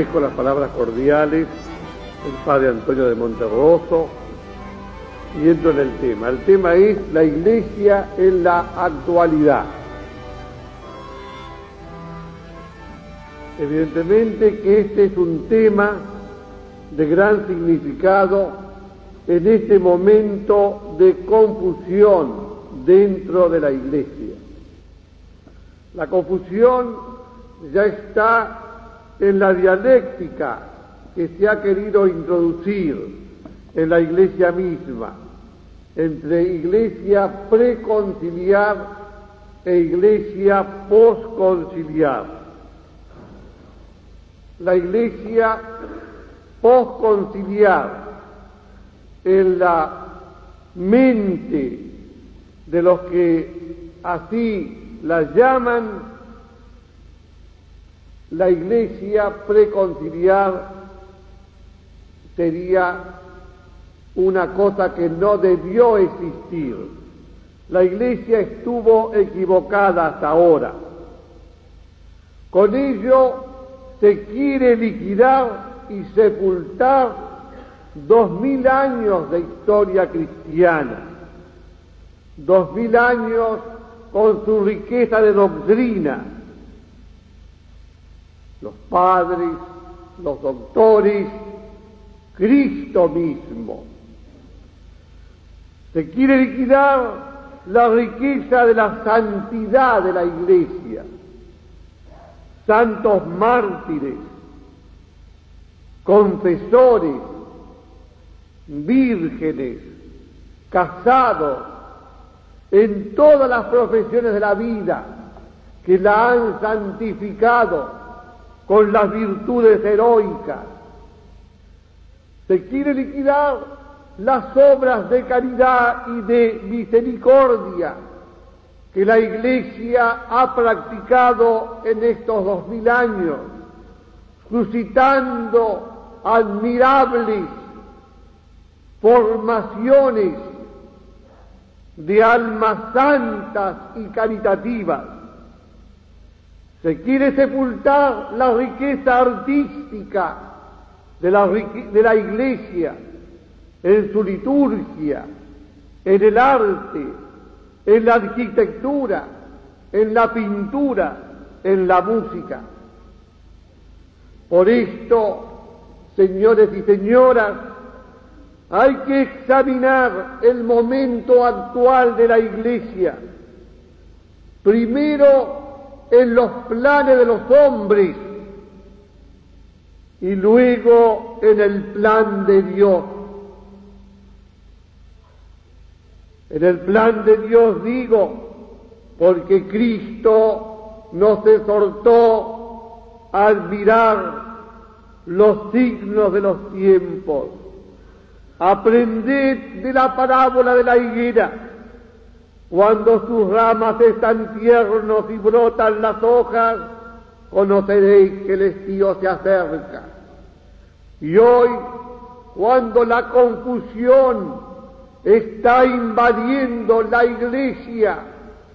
Ofrezco las palabras cordiales del Padre Antonio de Monterroso y entro en el tema. El tema es la Iglesia en la actualidad. Evidentemente que este es un tema de gran significado en este momento de confusión dentro de la Iglesia. La confusión ya está en la dialéctica que se ha querido introducir en la iglesia misma, entre iglesia preconciliar e iglesia posconciliar. La iglesia posconciliar en la mente de los que así la llaman la iglesia preconciliar sería una cosa que no debió existir. La iglesia estuvo equivocada hasta ahora. Con ello se quiere liquidar y sepultar dos mil años de historia cristiana, dos mil años con su riqueza de doctrina, los padres, los doctores, Cristo mismo. Se quiere liquidar la riqueza de la santidad de la iglesia, santos mártires, confesores, vírgenes, casados, en todas las profesiones de la vida que la han santificado con las virtudes heroicas. Se quiere liquidar las obras de caridad y de misericordia que la Iglesia ha practicado en estos dos mil años, suscitando admirables formaciones de almas santas y caritativas se quiere sepultar la riqueza artística de la, iglesia en su liturgia, en el arte, en la arquitectura, en la pintura, en la música. Por esto, señores y señoras, hay que examinar el momento actual de la Iglesia. Primero, en los planes de los hombres y luego en el plan de Dios. En el plan de Dios digo, porque Cristo nos exhortó a admirar los signos de los tiempos. Aprended de la parábola de la higuera cuando sus ramas están tiernos y brotan las hojas, conoceréis que el estío se acerca. Y hoy, cuando la confusión está invadiendo la iglesia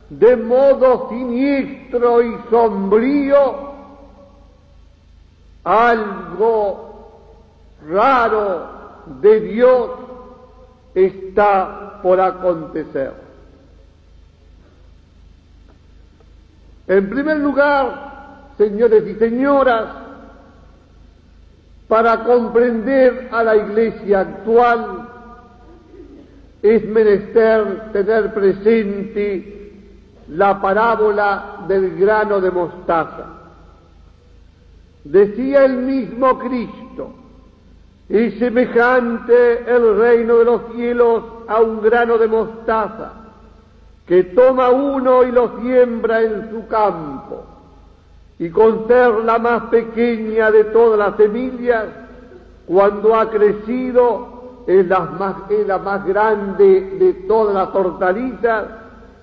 de modo siniestro y sombrío, algo raro de Dios está por acontecer. En primer lugar, señores y señoras, para comprender a la iglesia actual es menester tener presente la parábola del grano de mostaza. Decía el mismo Cristo, es semejante el reino de los cielos a un grano de mostaza que toma uno y lo siembra en su campo, y con ser la más pequeña de todas las semillas, cuando ha crecido es la más, grande de todas las hortalizas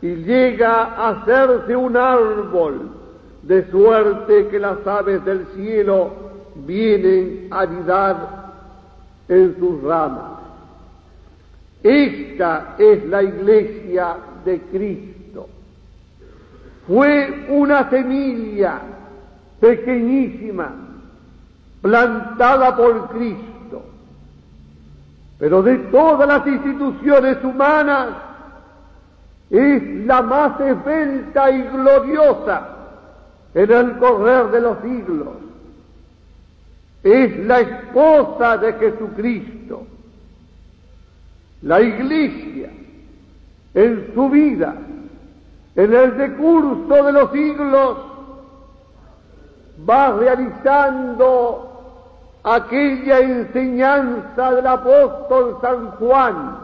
y llega a hacerse un árbol, de suerte que las aves del cielo vienen a anidar en sus ramas. Esta es la iglesia de Cristo. Fue una semilla pequeñísima plantada por Cristo. Pero de todas las instituciones humanas es la más esbelta y gloriosa en el correr de los siglos. Es la esposa de Jesucristo. La iglesia en su vida, en el decurso de los siglos, va realizando aquella enseñanza del apóstol San Juan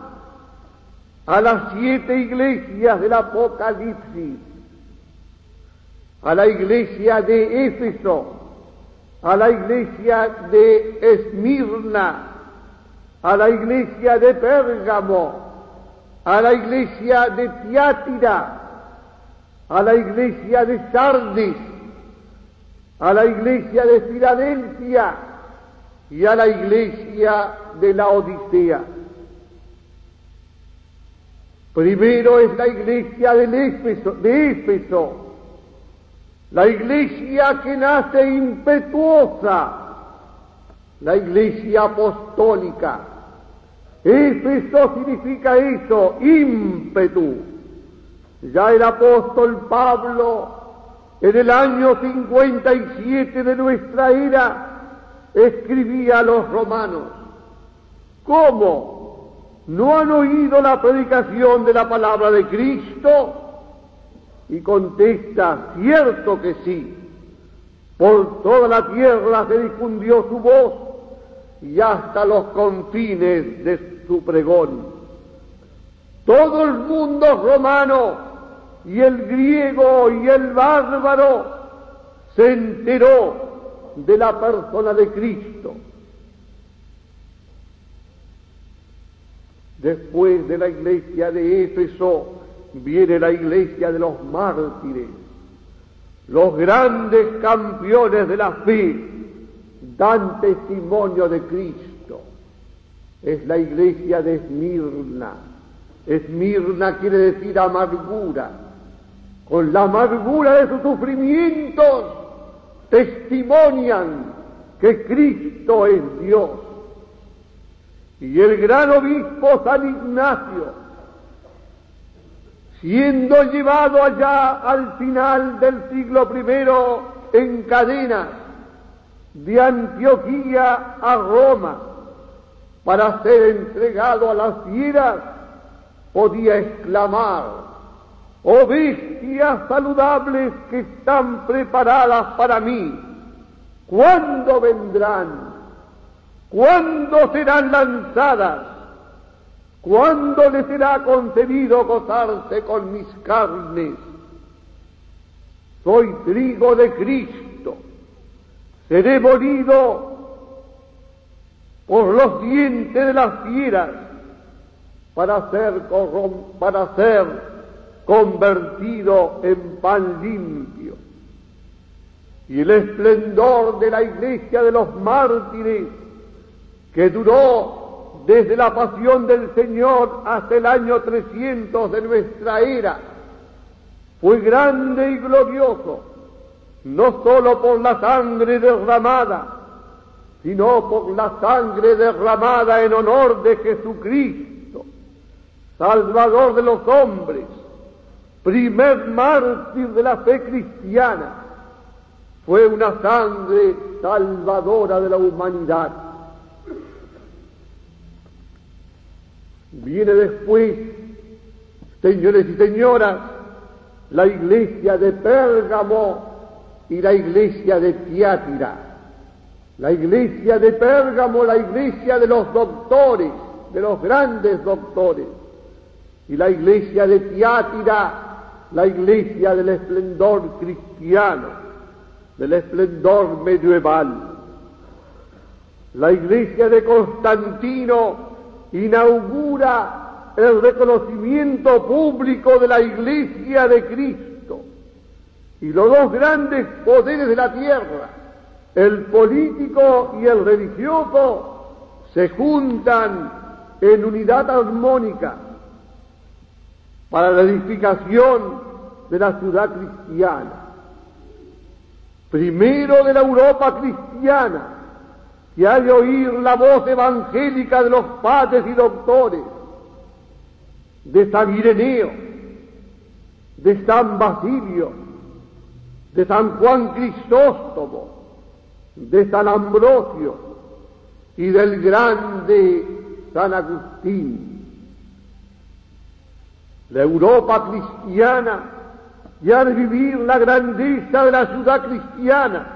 a las siete iglesias del Apocalipsis, a la iglesia de Éfeso, a la iglesia de Esmirna, a la iglesia de Pérgamo, a la iglesia de Tiátira, a la iglesia de Sardis, a la iglesia de Filadelfia y a la iglesia de la Odisea. Primero es la iglesia Éfeso, de Éfeso, la iglesia que nace impetuosa, la iglesia apostólica. Éfeso significa eso, ímpetu. Ya el apóstol Pablo, en el año 57 de nuestra era, escribía a los romanos, ¿cómo? ¿No han oído la predicación de la palabra de Cristo? Y contesta, cierto que sí. Por toda la tierra se difundió su voz y hasta los confines de su pregón. Todo el mundo romano y el griego y el bárbaro se enteró de la persona de Cristo. Después de la iglesia de Éfeso viene la iglesia de los mártires, los grandes campeones de la fe, dan testimonio de Cristo. Es la iglesia de Esmirna. Esmirna quiere decir amargura. Con la amargura de sus sufrimientos testimonian que Cristo es Dios. Y el gran obispo San Ignacio, siendo llevado allá al final del siglo I en cadenas de Antioquía a Roma para ser entregado a las fieras, podía exclamar, oh bestias saludables que están preparadas para mí, ¿cuándo vendrán? ¿Cuándo serán lanzadas? ¿Cuándo les será concedido gozarse con mis carnes? Soy trigo de Cristo, seré molido por los dientes de las fieras para ser, para ser convertido en pan limpio. Y el esplendor de la iglesia de los mártires, que duró desde la pasión del Señor hasta el año 300 de nuestra era, fue grande y glorioso, no sólo por la sangre derramada, sino por la sangre derramada en honor de Jesucristo, Salvador de los hombres, primer mártir de la fe cristiana, fue una sangre salvadora de la humanidad. Viene después, señores y señoras, la iglesia de Pérgamo y la iglesia de Tiátira. La iglesia de Pérgamo, la iglesia de los doctores, de los grandes doctores. Y la iglesia de Tiátira, la iglesia del esplendor cristiano, del esplendor medieval. La iglesia de Constantino inaugura el reconocimiento público de la iglesia de Cristo. Y los dos grandes poderes de la tierra, el político y el religioso, se juntan en unidad armónica para la edificación de la ciudad cristiana. Primero de la Europa cristiana, que hay de oír la voz evangélica de los padres y doctores, de San Ireneo, de San Basilio, de San Juan Crisóstomo, de San Ambrosio y del grande San Agustín. La Europa cristiana ya de vivir la grandeza de la ciudad cristiana,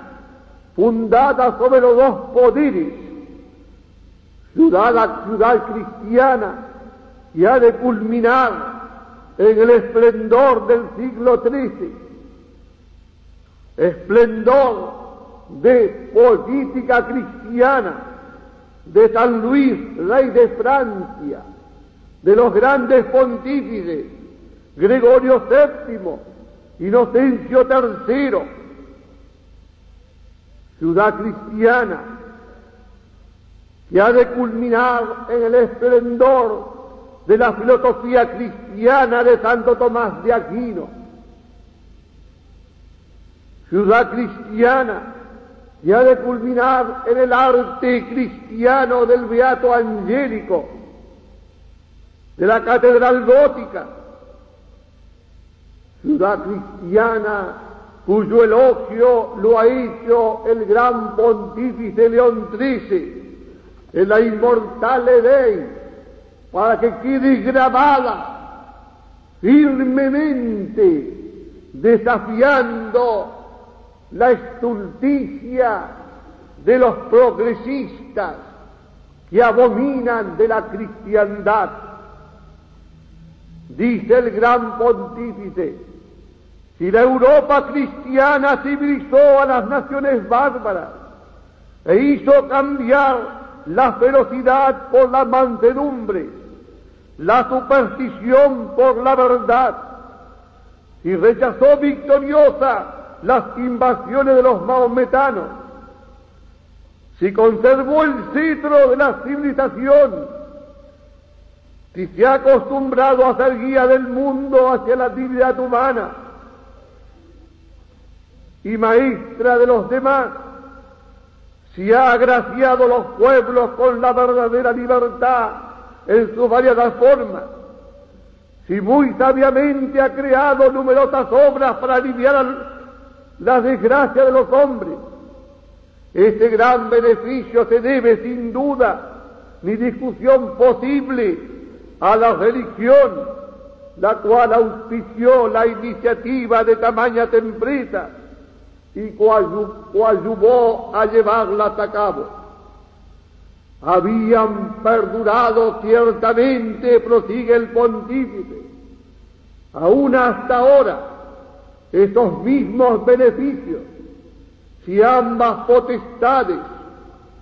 fundada sobre los dos poderes, ciudad, ciudad cristiana, y ha de culminar en el esplendor del siglo XIII, esplendor de política cristiana de San Luis, rey de Francia, de los grandes pontífices, Gregorio VII, Inocencio III, ciudad cristiana, que ha de culminar en el esplendor de la filosofía cristiana de Santo Tomás de Aquino. Ciudad cristiana que ha de culminar en el arte cristiano del Beato Angélico, de la Catedral Gótica. Ciudad cristiana cuyo elogio lo ha hecho el gran pontífice León XIII en la inmortal Edén para que quede grabada firmemente, desafiando la estulticia de los progresistas que abominan de la cristiandad. Dice el gran pontífice, si la Europa cristiana civilizó a las naciones bárbaras e hizo cambiar la ferocidad por la mansedumbre, la superstición por la verdad y rechazó victoriosa las invasiones de los maometanos. Si conservó el citro de la civilización, si se ha acostumbrado a ser guía del mundo hacia la dignidad humana y maestra de los demás, si ha agraciado los pueblos con la verdadera libertad en sus variadas formas, si muy sabiamente ha creado numerosas obras para aliviar la desgracia de los hombres, ese gran beneficio se debe sin duda ni discusión posible a la religión, la cual auspició la iniciativa de tamaña tempresa y coayuvó a llevarlas a cabo. Habían perdurado ciertamente, prosigue el pontífice, aún hasta ahora, esos mismos beneficios, si ambas potestades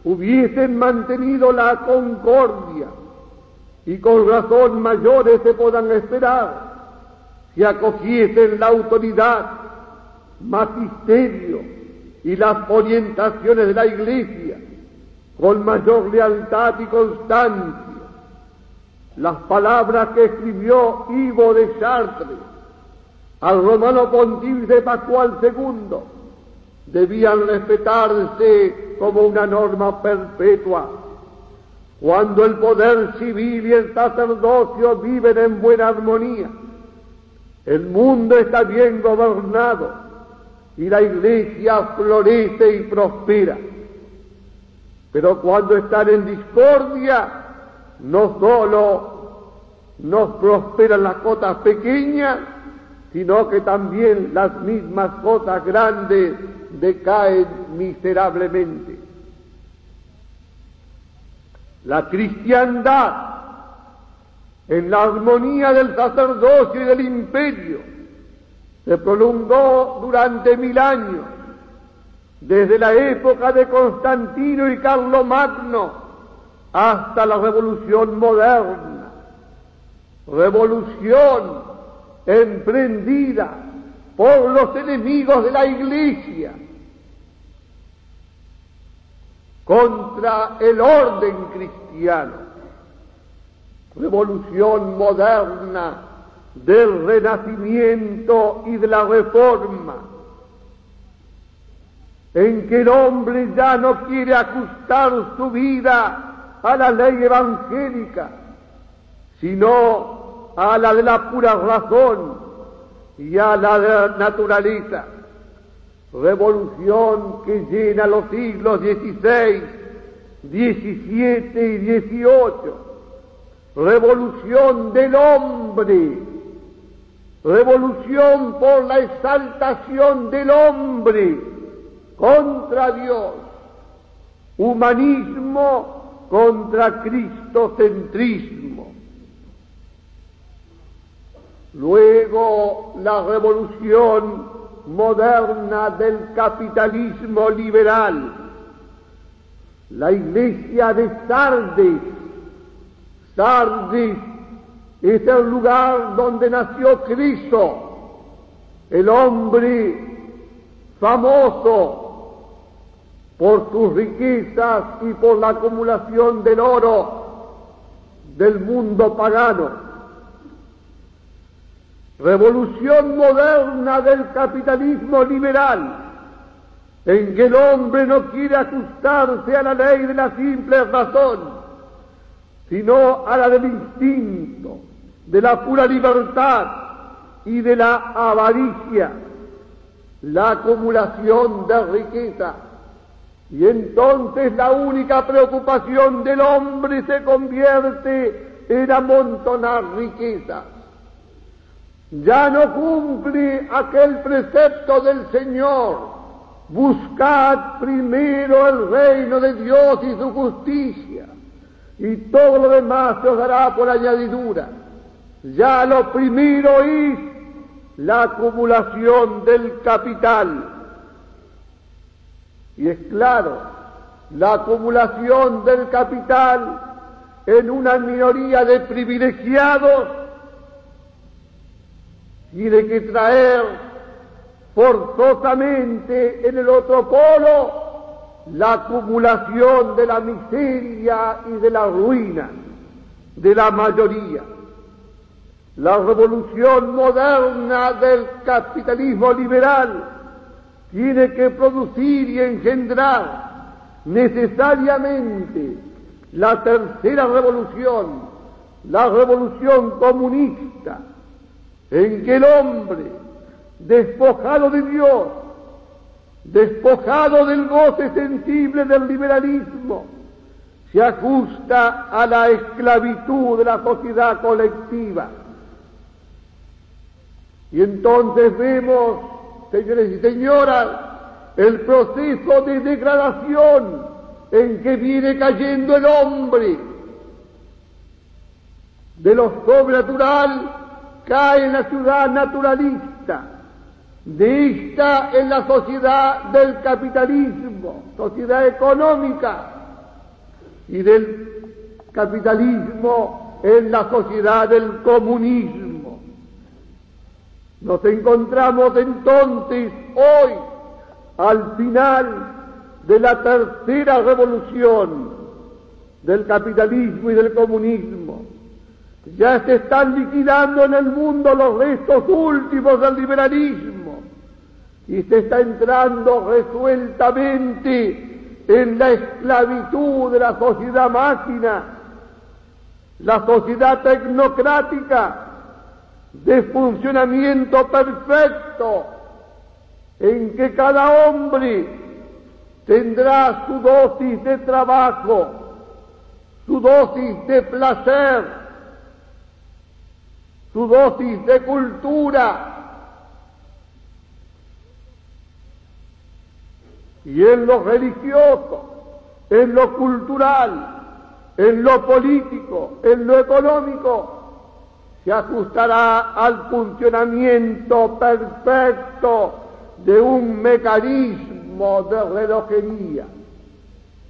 hubiesen mantenido la concordia y con razón mayores se puedan esperar, si acogiesen la autoridad, magisterio y las orientaciones de la Iglesia, con mayor lealtad y constancia las palabras que escribió Ivo de Chartres al romano pontífice Pascual II debían respetarse como una norma perpetua. Cuando el poder civil y el sacerdocio viven en buena armonía, el mundo está bien gobernado y la iglesia florece y prospera. Pero cuando están en discordia, no solo no prosperan las cosas pequeñas, sino que también las mismas cosas grandes decaen miserablemente. La cristiandad, en la armonía del sacerdocio y del imperio, se prolongó durante mil años desde la época de Constantino y Carlomagno hasta la revolución moderna, revolución emprendida por los enemigos de la Iglesia contra el orden cristiano, revolución moderna del renacimiento y de la reforma en que el hombre ya no quiere ajustar su vida a la ley evangélica, sino a la de la pura razón y a la de la naturaleza. Revolución que llena los siglos XVI, XVII y XVIII. Revolución del hombre. Revolución por la exaltación del hombre contra Dios. Humanismo contra cristocentrismo. Luego la revolución moderna del capitalismo liberal. La iglesia de Sardes. Sardes es el lugar donde nació Cristo, el hombre famoso por sus riquezas y por la acumulación del oro del mundo pagano. Revolución moderna del capitalismo liberal, en que el hombre no quiere ajustarse a la ley de la simple razón, sino a la del instinto, de la pura libertad y de la avaricia, la acumulación de riqueza y entonces la única preocupación del hombre se convierte en amontonar riquezas. Ya no cumple aquel precepto del Señor. Buscad primero el reino de Dios y su justicia, y todo lo demás se os dará por añadidura. Ya lo primero es la acumulación del capital y es claro, la acumulación del capital en una minoría de privilegiados tiene que traer forzosamente en el otro polo la acumulación de la miseria y de la ruina de la mayoría. La revolución moderna del capitalismo liberal tiene que producir y engendrar necesariamente la tercera revolución, la revolución comunista, en que el hombre, despojado de Dios, despojado del goce sensible del liberalismo, se ajusta a la esclavitud de la sociedad colectiva. Y entonces vemos señores y señoras, el proceso de degradación en que viene cayendo el hombre. De lo sobrenatural cae en la ciudad naturalista, de esta en la sociedad del capitalismo, sociedad económica, y del capitalismo en la sociedad del comunismo. Nos encontramos entonces hoy al final de la tercera revolución del capitalismo y del comunismo. Ya se están liquidando en el mundo los restos últimos del liberalismo. Y se está entrando resueltamente en la esclavitud de la sociedad máquina, la sociedad tecnocrática, de funcionamiento perfecto en que cada hombre tendrá su dosis de trabajo, su dosis de placer, su dosis de cultura. Y en lo religioso, en lo cultural, en lo político, en lo económico, se ajustará al funcionamiento perfecto de un mecanismo de relojería.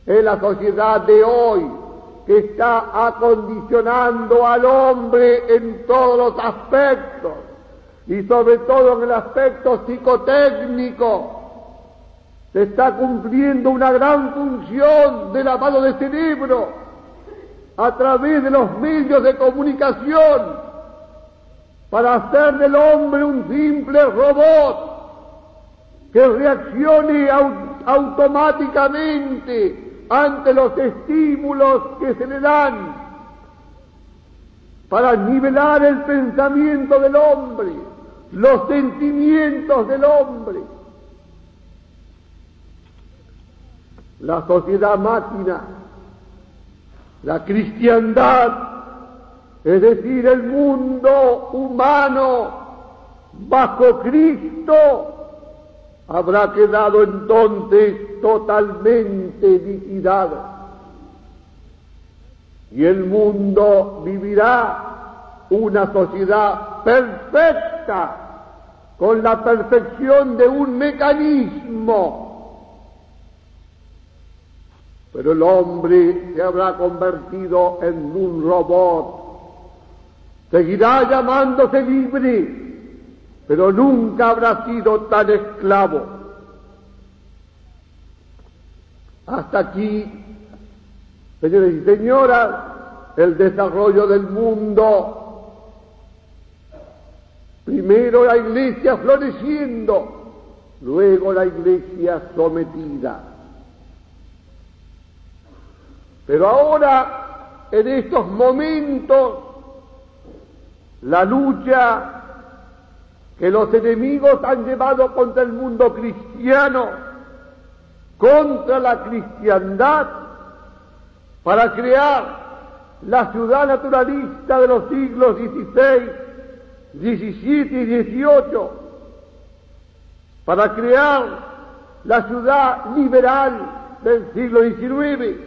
Es la sociedad de hoy está acondicionando al hombre en todos los aspectos y sobre todo en el aspecto psicotécnico. Se está cumpliendo una gran función de lavado de cerebro a través de los medios de comunicación para hacer del hombre un simple robot que reaccione automáticamente ante los estímulos que se le dan para nivelar el pensamiento del hombre, los sentimientos del hombre. La sociedad máquina, la cristiandad, es decir, el mundo humano bajo Cristo, habrá quedado entonces totalmente liquidado. Y el mundo vivirá una sociedad perfecta, con la perfección de un mecanismo. Pero el hombre se habrá convertido en un robot. Seguirá llamándose libre, pero nunca habrá sido tan esclavo. Hasta aquí, señores y señoras, el desarrollo del mundo. Primero la iglesia floreciendo, luego la iglesia sometida. Pero ahora, en estos momentos, la lucha que los enemigos han llevado contra el mundo cristiano, contra la cristiandad, para crear la ciudad naturalista de los siglos XVI, XVII y XVIII, para crear la ciudad liberal del siglo XIX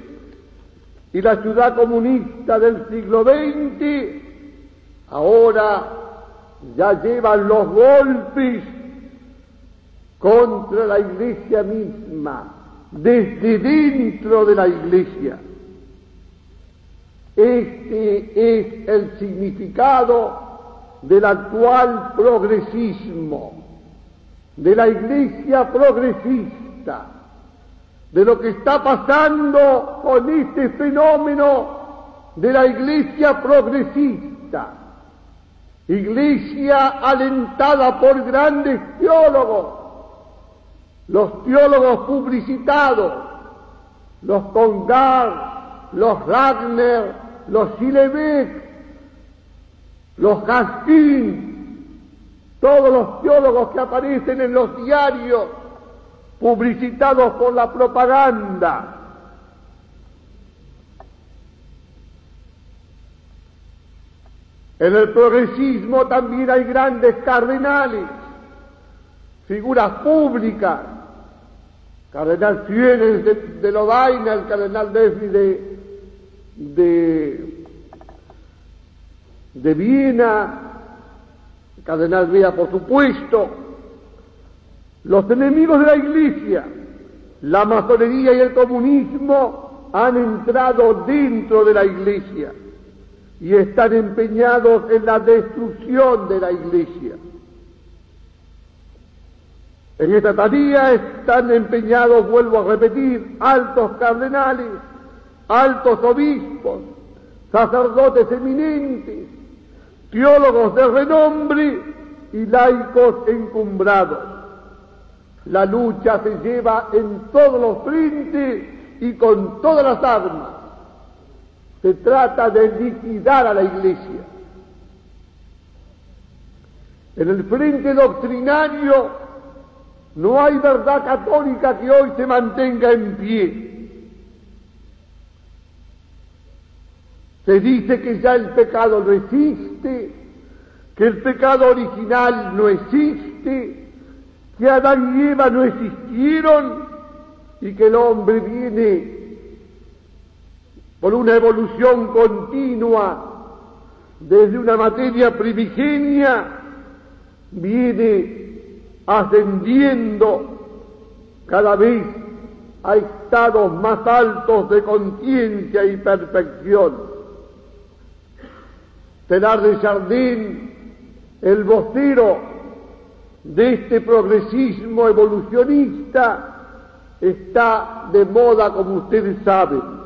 y la ciudad comunista del siglo XX, ahora ya llevan los golpes contra la iglesia misma, desde dentro de la iglesia. Este es el significado del actual progresismo, de la iglesia progresista, de lo que está pasando con este fenómeno de la iglesia progresista iglesia alentada por grandes teólogos, los teólogos publicitados, los Congar, los Wagner, los Silebeck, los Gaskin, todos los teólogos que aparecen en los diarios publicitados por la propaganda, En el progresismo también hay grandes cardenales, figuras públicas, cardenal Fieles de, de Lovaina, el cardenal Defri de, de, de Viena, el cardenal Vía, por supuesto, los enemigos de la Iglesia, la masonería y el comunismo han entrado dentro de la Iglesia y están empeñados en la destrucción de la iglesia. En esta tarea están empeñados, vuelvo a repetir, altos cardenales, altos obispos, sacerdotes eminentes, teólogos de renombre y laicos encumbrados. La lucha se lleva en todos los frentes y con todas las armas. Se trata de liquidar a la Iglesia. En el frente doctrinario no hay verdad católica que hoy se mantenga en pie. Se dice que ya el pecado no existe, que el pecado original no existe, que Adán y Eva no existieron y que el hombre viene por una evolución continua desde una materia primigenia, viene ascendiendo cada vez a estados más altos de conciencia y perfección. Tenar de Jardín, el vocero de este progresismo evolucionista, está de moda, como ustedes saben.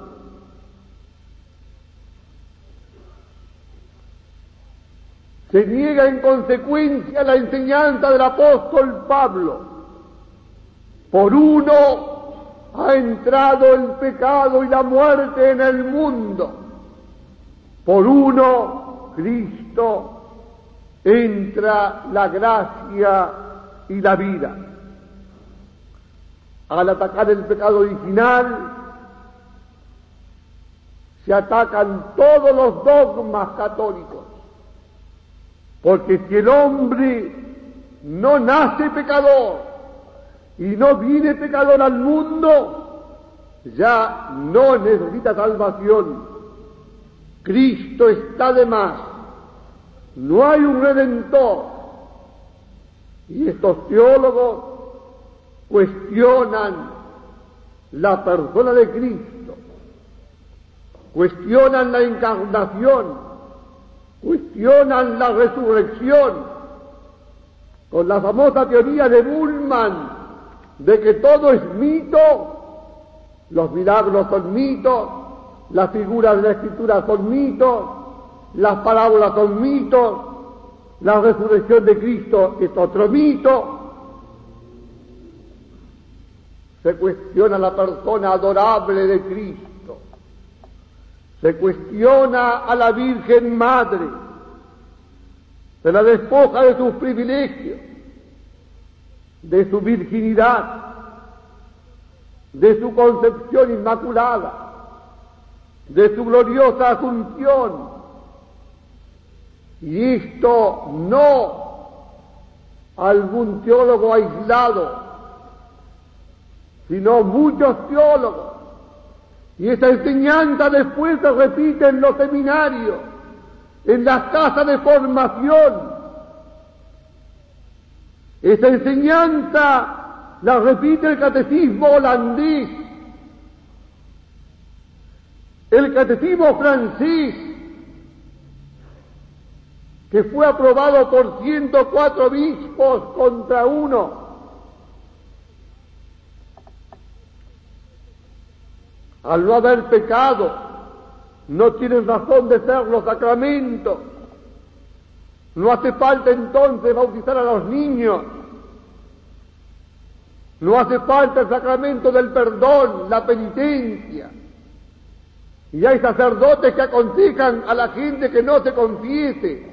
Se niega en consecuencia la enseñanza del apóstol Pablo. Por uno ha entrado el pecado y la muerte en el mundo. Por uno, Cristo, entra la gracia y la vida. Al atacar el pecado original, se atacan todos los dogmas católicos. Porque si el hombre no nace pecador y no viene pecador al mundo, ya no necesita salvación. Cristo está de más. No hay un redentor. Y estos teólogos cuestionan la persona de Cristo, cuestionan la encarnación, cuestionan la resurrección con la famosa teoría de Bullman de que todo es mito, los milagros son mitos, las figuras de la escritura son mitos, las parábolas son mitos, la resurrección de Cristo es otro mito. Se cuestiona la persona adorable de Cristo se cuestiona a la Virgen Madre, se la despoja de sus privilegios, de su virginidad, de su concepción inmaculada, de su gloriosa asunción. Y esto no algún teólogo aislado, sino muchos teólogos y esa enseñanza después se repite en los seminarios, en las casas de formación. Esa enseñanza la repite el catecismo holandés, el catecismo francés, que fue aprobado por 104 obispos contra uno al no haber pecado, no tienen razón de ser los sacramentos. No hace falta entonces bautizar a los niños. No hace falta el sacramento del perdón, la penitencia. Y hay sacerdotes que aconsejan a la gente que no se confiese,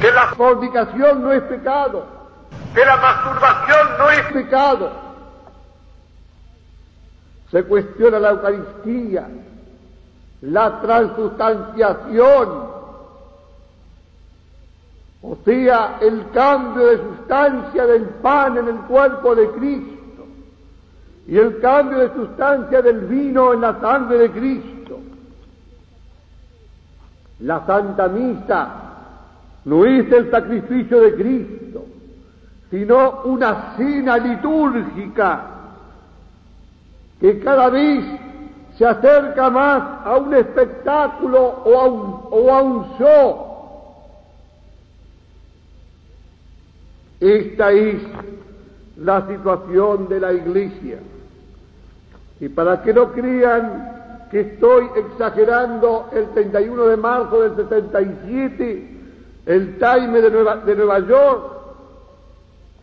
que la fornicación no es pecado, que la masturbación no es pecado se cuestiona la Eucaristía, la transustanciación, o sea, el cambio de sustancia del pan en el cuerpo de Cristo y el cambio de sustancia del vino en la sangre de Cristo. La Santa Misa no es el sacrificio de Cristo, sino una cena litúrgica que cada vez se acerca más a un espectáculo o a un, o a un show. Esta es la situación de la iglesia. Y para que no crean que estoy exagerando, el 31 de marzo del 77, el Time de Nueva, de Nueva York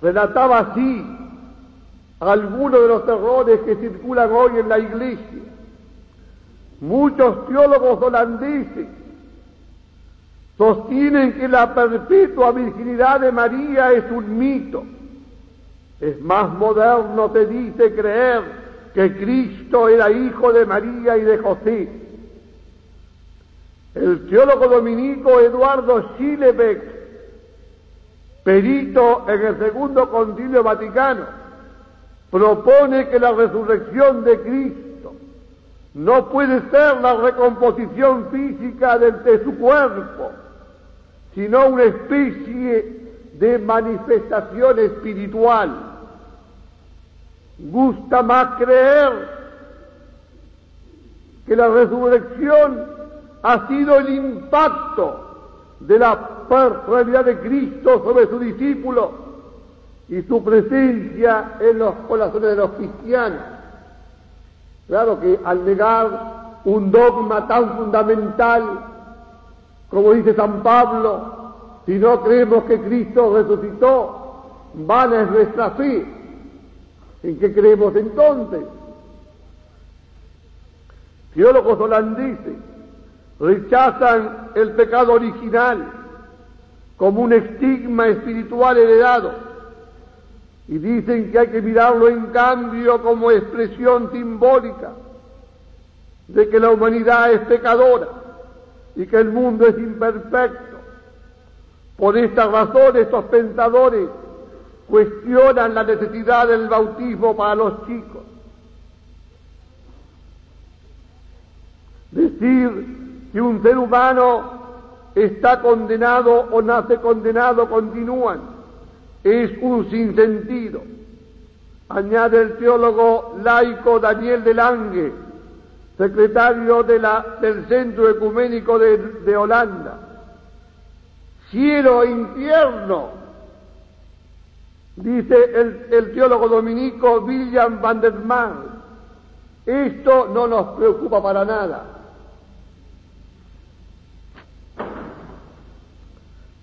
relataba así algunos de los errores que circulan hoy en la iglesia. Muchos teólogos holandeses sostienen que la perpetua virginidad de María es un mito. Es más moderno, se dice, creer que Cristo era hijo de María y de José. El teólogo dominico Eduardo Schilebeck, perito en el Segundo Concilio Vaticano, propone que la resurrección de Cristo no puede ser la recomposición física de, su cuerpo, sino una especie de manifestación espiritual. Gusta más creer que la resurrección ha sido el impacto de la personalidad de Cristo sobre su discípulo y su presencia en los corazones de los cristianos. Claro que al negar un dogma tan fundamental, como dice San Pablo, si no creemos que Cristo resucitó, vana es nuestra fe. ¿En qué creemos entonces? Teólogos holandeses rechazan el pecado original como un estigma espiritual heredado y dicen que hay que mirarlo en cambio como expresión simbólica de que la humanidad es pecadora y que el mundo es imperfecto. Por esta razón estos pensadores cuestionan la necesidad del bautismo para los chicos. Decir que un ser humano está condenado o nace condenado continúan es un sinsentido. Añade el teólogo laico Daniel de Lange, secretario del Centro Ecuménico de, Holanda. Cielo e infierno Dice el, teólogo dominico William van der Mann, esto no nos preocupa para nada.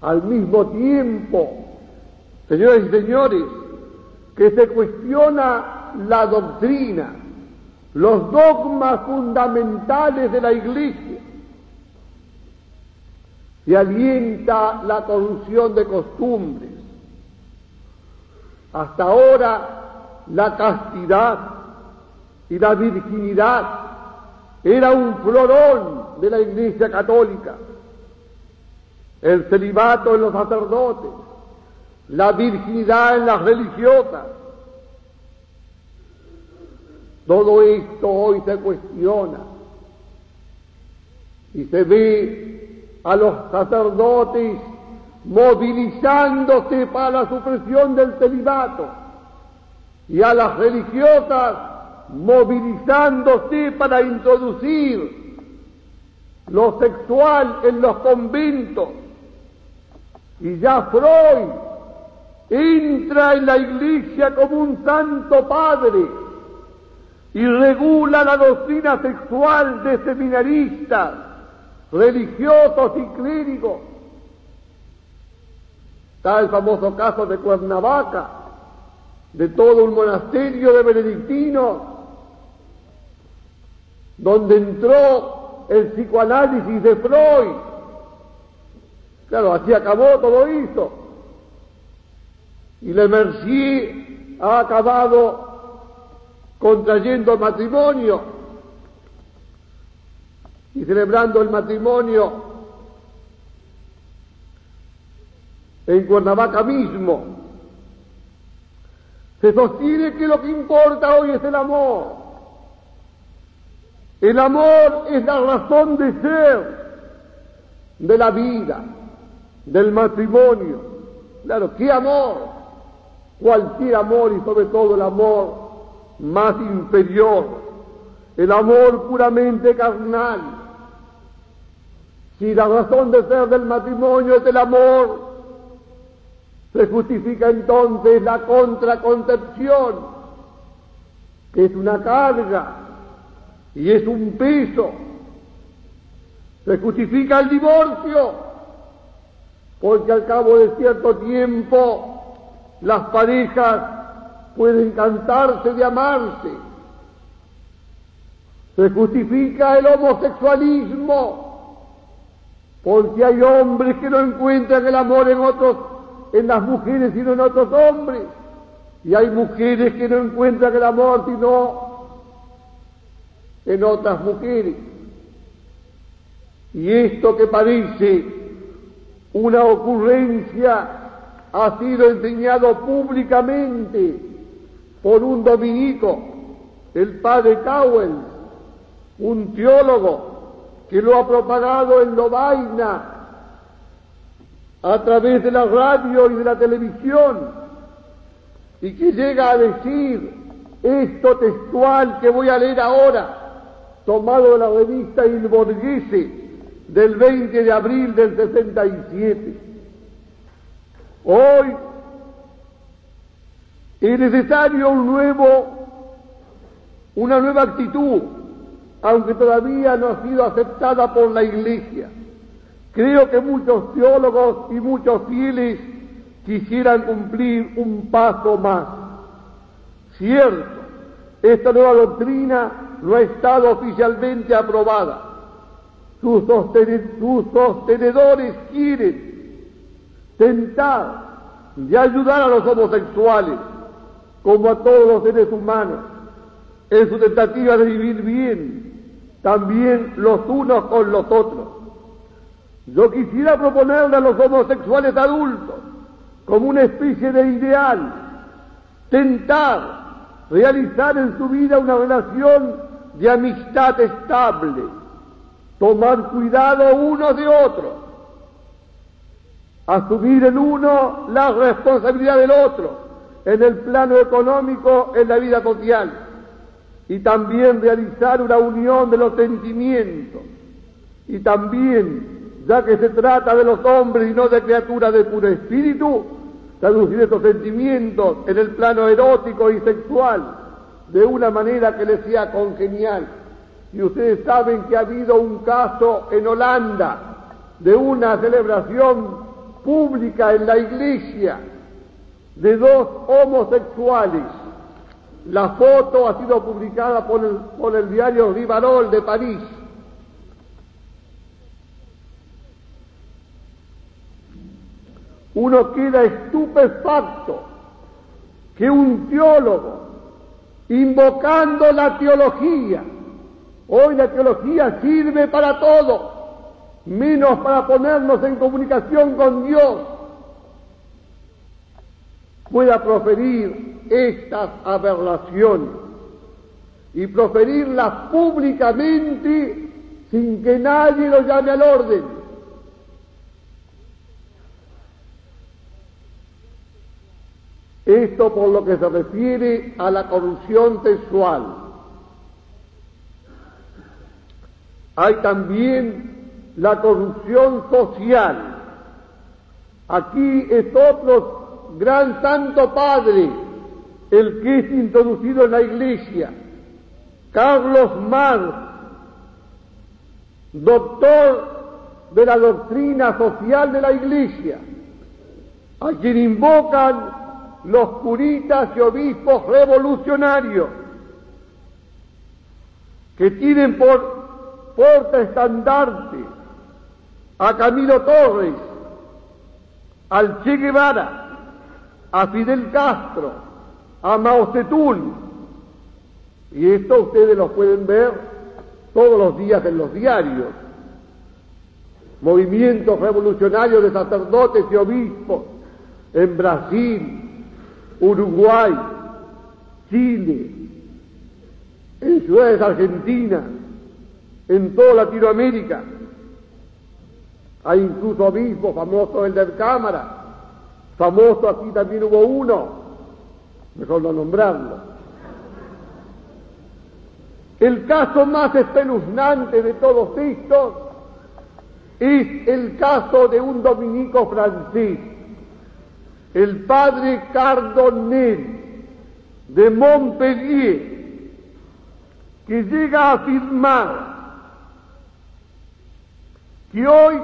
Al mismo tiempo, señores y señores, que se cuestiona la doctrina, los dogmas fundamentales de la Iglesia, y alienta la corrupción de costumbres, hasta ahora la castidad y la virginidad era un florón de la Iglesia Católica. El celibato en los sacerdotes, la virginidad en las religiosas. Todo esto hoy se cuestiona y se ve a los sacerdotes movilizándose para la supresión del celibato y a las religiosas movilizándose para introducir lo sexual en los conventos. Y ya Freud entra en la iglesia como un santo padre y regula la doctrina sexual de seminaristas, religiosos y clérigos Está el famoso caso de Cuernavaca, de todo un monasterio de benedictinos, donde entró el psicoanálisis de Freud. Claro, así acabó todo eso. Y Le Mercier ha acabado contrayendo matrimonio y celebrando el matrimonio en Cuernavaca mismo. Se sostiene que lo que importa hoy es el amor. El amor es la razón de ser de la vida, del matrimonio. Claro, ¿qué amor? Cualquier amor y sobre todo el amor más inferior, el amor puramente carnal. Si la razón de ser del matrimonio es el amor, se justifica entonces la contraconcepción, que es una carga y es un peso. Se justifica el divorcio, porque al cabo de cierto tiempo las parejas pueden cansarse de amarse. Se justifica el homosexualismo, porque hay hombres que no encuentran el amor en otros en las mujeres sino en otros hombres. Y hay mujeres que no encuentran el amor sino en otras mujeres. Y esto que parece una ocurrencia ha sido enseñado públicamente por un dominico, el padre Cowell, un teólogo que lo ha propagado en Lovaina a través de la radio y de la televisión y que llega a decir esto textual que voy a leer ahora, tomado de la revista Il Borghese del 20 de abril del 67. Hoy es necesario un nuevo, una nueva actitud, aunque todavía no ha sido aceptada por la Iglesia. Creo que muchos teólogos y muchos fieles quisieran cumplir un paso más. Cierto, esta nueva doctrina no ha estado oficialmente aprobada. Sus, sostenedores quieren tentar de ayudar a los homosexuales, como a todos los seres humanos, en su tentativa de vivir bien, también los unos con los otros. Yo quisiera proponerle a los homosexuales adultos, como una especie de ideal, tentar realizar en su vida una relación de amistad estable, tomar cuidado uno de otro, asumir el uno la responsabilidad del otro, en el plano económico, en la vida social, y también realizar una unión de los sentimientos, y también, ya que se trata de los hombres y no de criaturas de puro espíritu, traducir estos sentimientos en el plano erótico y sexual de una manera que les sea congenial. Y ustedes saben que ha habido un caso en Holanda de una celebración pública en la iglesia de dos homosexuales. La foto ha sido publicada por el, por el diario Rivarol de París. Uno queda estupefacto que un teólogo, invocando la teología, hoy la teología sirve para todo, menos para ponernos en comunicación con Dios, pueda proferir estas aberraciones y proferirlas públicamente sin que nadie lo llame al orden. Esto por lo que se refiere a la corrupción sexual. Hay también la corrupción social. Aquí es otro gran santo padre, el que es introducido en la iglesia, Carlos Marx, doctor de la doctrina social de la iglesia, a quien invocan los curitas y obispos revolucionarios que tienen por estandarte a Camilo Torres, al Che Guevara, a Fidel Castro, a Mao Zedong. Y esto ustedes lo pueden ver todos los días en los diarios. Movimientos revolucionarios de sacerdotes y obispos en Brasil, Uruguay, Chile, en ciudades argentinas, en toda Latinoamérica. Hay incluso obispos famosos el de Cámara, famoso aquí también hubo uno, mejor no nombrarlo. El caso más espeluznante de todos estos es el caso de un dominico francés el padre Cardonel de Montpellier, que llega a afirmar que hoy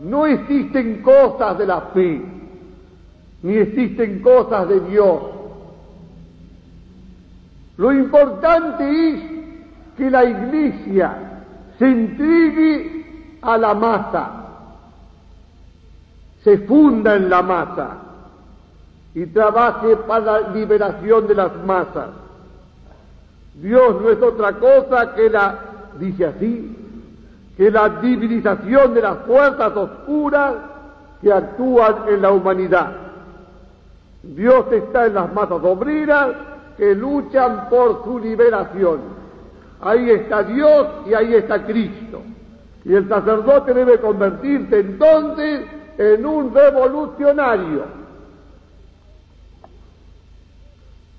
no existen cosas de la fe, ni existen cosas de Dios. Lo importante es que la iglesia se entregue a la masa, se funda en la masa y trabaje para la liberación de las masas. Dios no es otra cosa que la, dice así, que la divinización de las fuerzas oscuras que actúan en la humanidad. Dios está en las masas obreras que luchan por su liberación. Ahí está Dios y ahí está Cristo. Y el sacerdote debe convertirse entonces en un revolucionario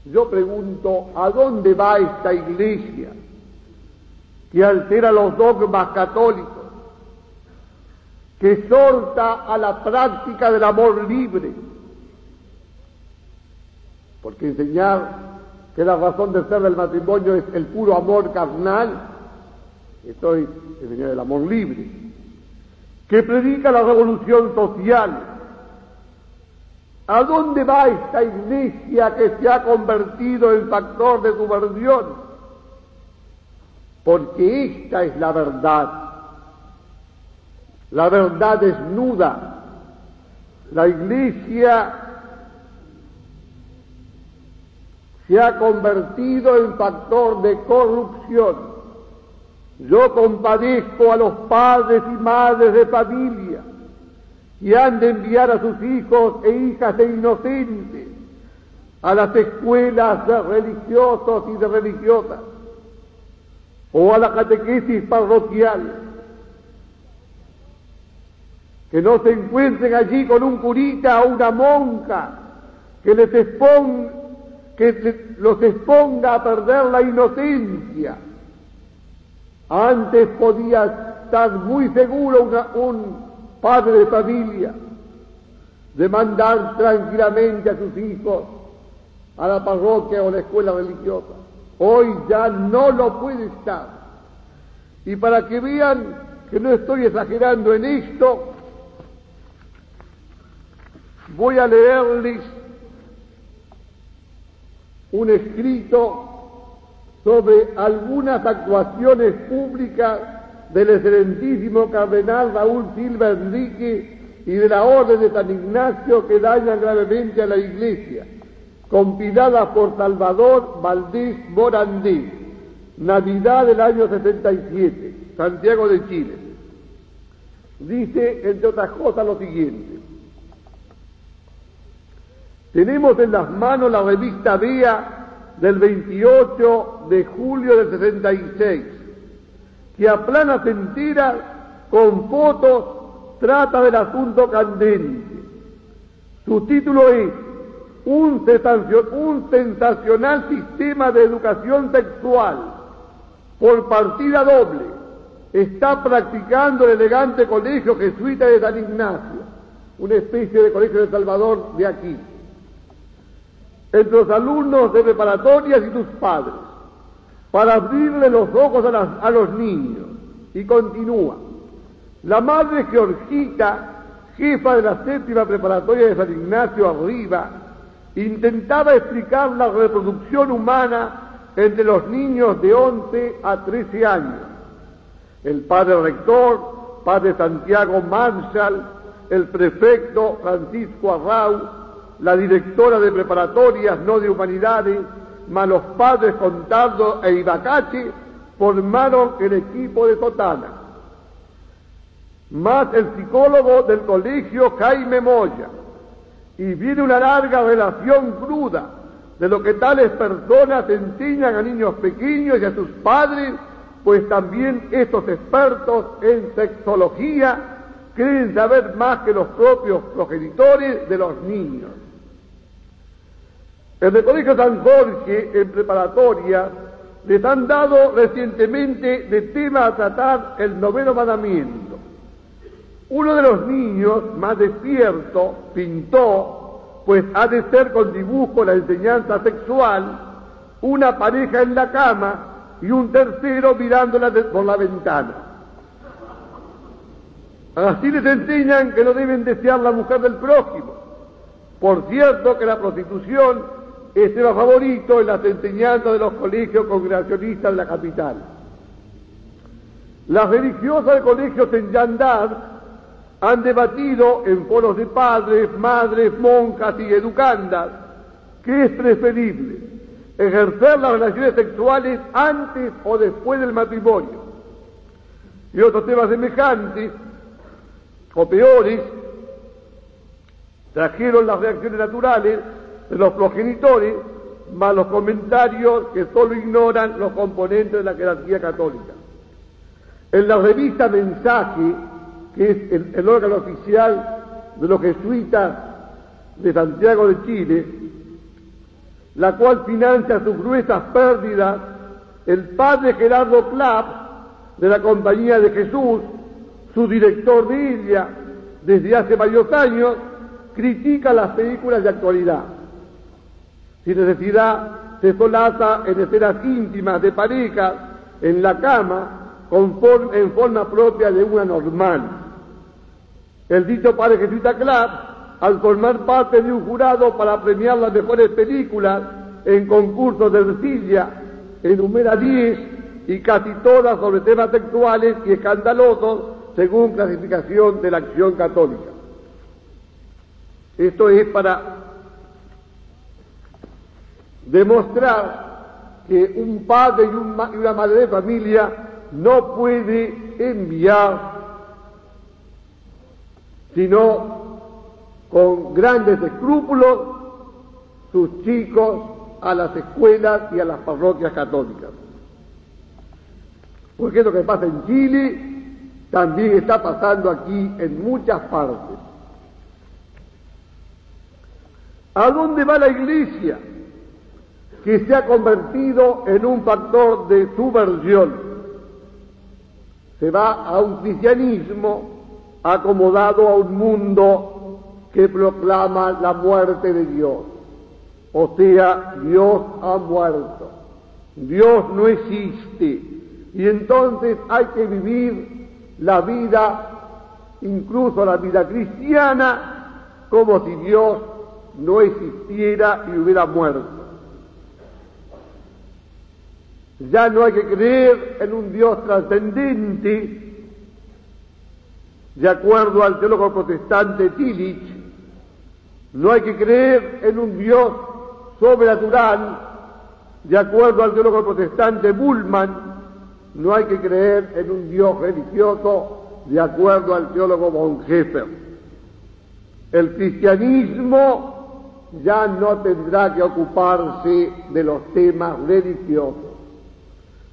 Yo pregunto, ¿a dónde va esta iglesia que altera los dogmas católicos, que exhorta a la práctica del amor libre? Porque enseñar que la razón de ser del matrimonio es el puro amor carnal, esto es enseñar el amor libre, que predica la revolución social, ¿A dónde va esta iglesia que se ha convertido en factor de subversión? Porque esta es la verdad. La verdad desnuda. La iglesia se ha convertido en factor de corrupción. Yo compadezco a los padres y madres de familia que han de enviar a sus hijos e hijas de inocentes a las escuelas de religiosos y de religiosas o a la catequesis parroquial. Que no se encuentren allí con un curita o una monja que les exponga, que los exponga a perder la inocencia. Antes podía estar muy seguro un padre de familia de mandar tranquilamente a sus hijos a la parroquia o la escuela religiosa. Hoy ya no lo puede estar. Y para que vean que no estoy exagerando en esto, voy a leerles un escrito sobre algunas actuaciones públicas del excelentísimo cardenal Raúl Silva Enrique y de la Orden de San Ignacio que dañan gravemente a la Iglesia compilada por Salvador Valdés Morandé, Navidad del año 67, Santiago de Chile. Dice, entre otras cosas, lo siguiente. Tenemos en las manos la revista Vía del 28 de julio del 66, que a planas enteras, con fotos, trata del asunto candente. Su título es un, sensacional sistema de educación sexual por partida doble está practicando el elegante colegio jesuita de San Ignacio, una especie de colegio de Salvador de aquí, entre los alumnos de preparatorias y sus padres, para abrirle los ojos a, a los niños. Y continúa. La madre Georgita, jefa de la séptima preparatoria de San Ignacio arriba, intentaba explicar la reproducción humana entre los niños de 11 a 13 años. El padre rector, padre Santiago Marshall, el prefecto Francisco Arrau, la directora de preparatorias no de humanidades, más los padres Contardo e Ibacache formaron el equipo de Sotana. Más el psicólogo del colegio Jaime Moya, y viene una larga relación cruda de lo que tales personas enseñan a niños pequeños y a sus padres, pues también estos expertos en sexología creen saber más que los propios progenitores de los niños. En el Colegio San Jorge, en preparatoria, les han dado recientemente de tema a tratar el noveno mandamiento uno de los niños, más despierto, pintó, pues ha de ser con dibujo la enseñanza sexual, una pareja en la cama y un tercero mirándola por la ventana. Así les enseñan que no deben desear la mujer del prójimo. Por cierto que la prostitución es el favorito en las enseñanzas de los colegios congregacionistas de la capital. Las religiosas del colegio Senyandar han debatido en foros de padres, madres, monjas y educandas que es preferible ejercer las relaciones sexuales antes o después del matrimonio. Y otros temas semejantes o peores trajeron las reacciones naturales de los progenitores más los comentarios que solo ignoran los componentes de la jerarquía católica. En la revista Mensaje que es el, órgano oficial de los jesuitas de Santiago de Chile, la cual financia sus gruesas pérdidas, el padre Gerardo Clapp, de la Compañía de Jesús, su director de ella, desde hace varios años, critica las películas de actualidad. Sin necesidad, se solaza en escenas íntimas de parejas en la cama en forma propia de una normal. El dicho padre jesuita Clark, al formar parte de un jurado para premiar las mejores películas en concursos de Ercilla, enumera 10 y casi todas sobre temas sexuales y escandalosos según clasificación de la acción católica. Esto es para demostrar que un padre y, una madre de familia no puede enviar sino con grandes escrúpulos sus chicos a las escuelas y a las parroquias católicas. Porque lo que pasa en Chile también está pasando aquí en muchas partes. ¿A dónde va la iglesia? Que se ha convertido en un factor de subversión. Se va a un cristianismo acomodado a un mundo que proclama la muerte de Dios. O sea, Dios ha muerto. Dios no existe. Y entonces hay que vivir la vida, incluso la vida cristiana, como si Dios no existiera y hubiera muerto. Ya no hay que creer en un Dios trascendente, de acuerdo al teólogo protestante Tillich, no hay que creer en un Dios sobrenatural, de acuerdo al teólogo protestante Bullman, no hay que creer en un Dios religioso, de acuerdo al teólogo Bonhoeffer. El cristianismo ya no tendrá que ocuparse de los temas religiosos.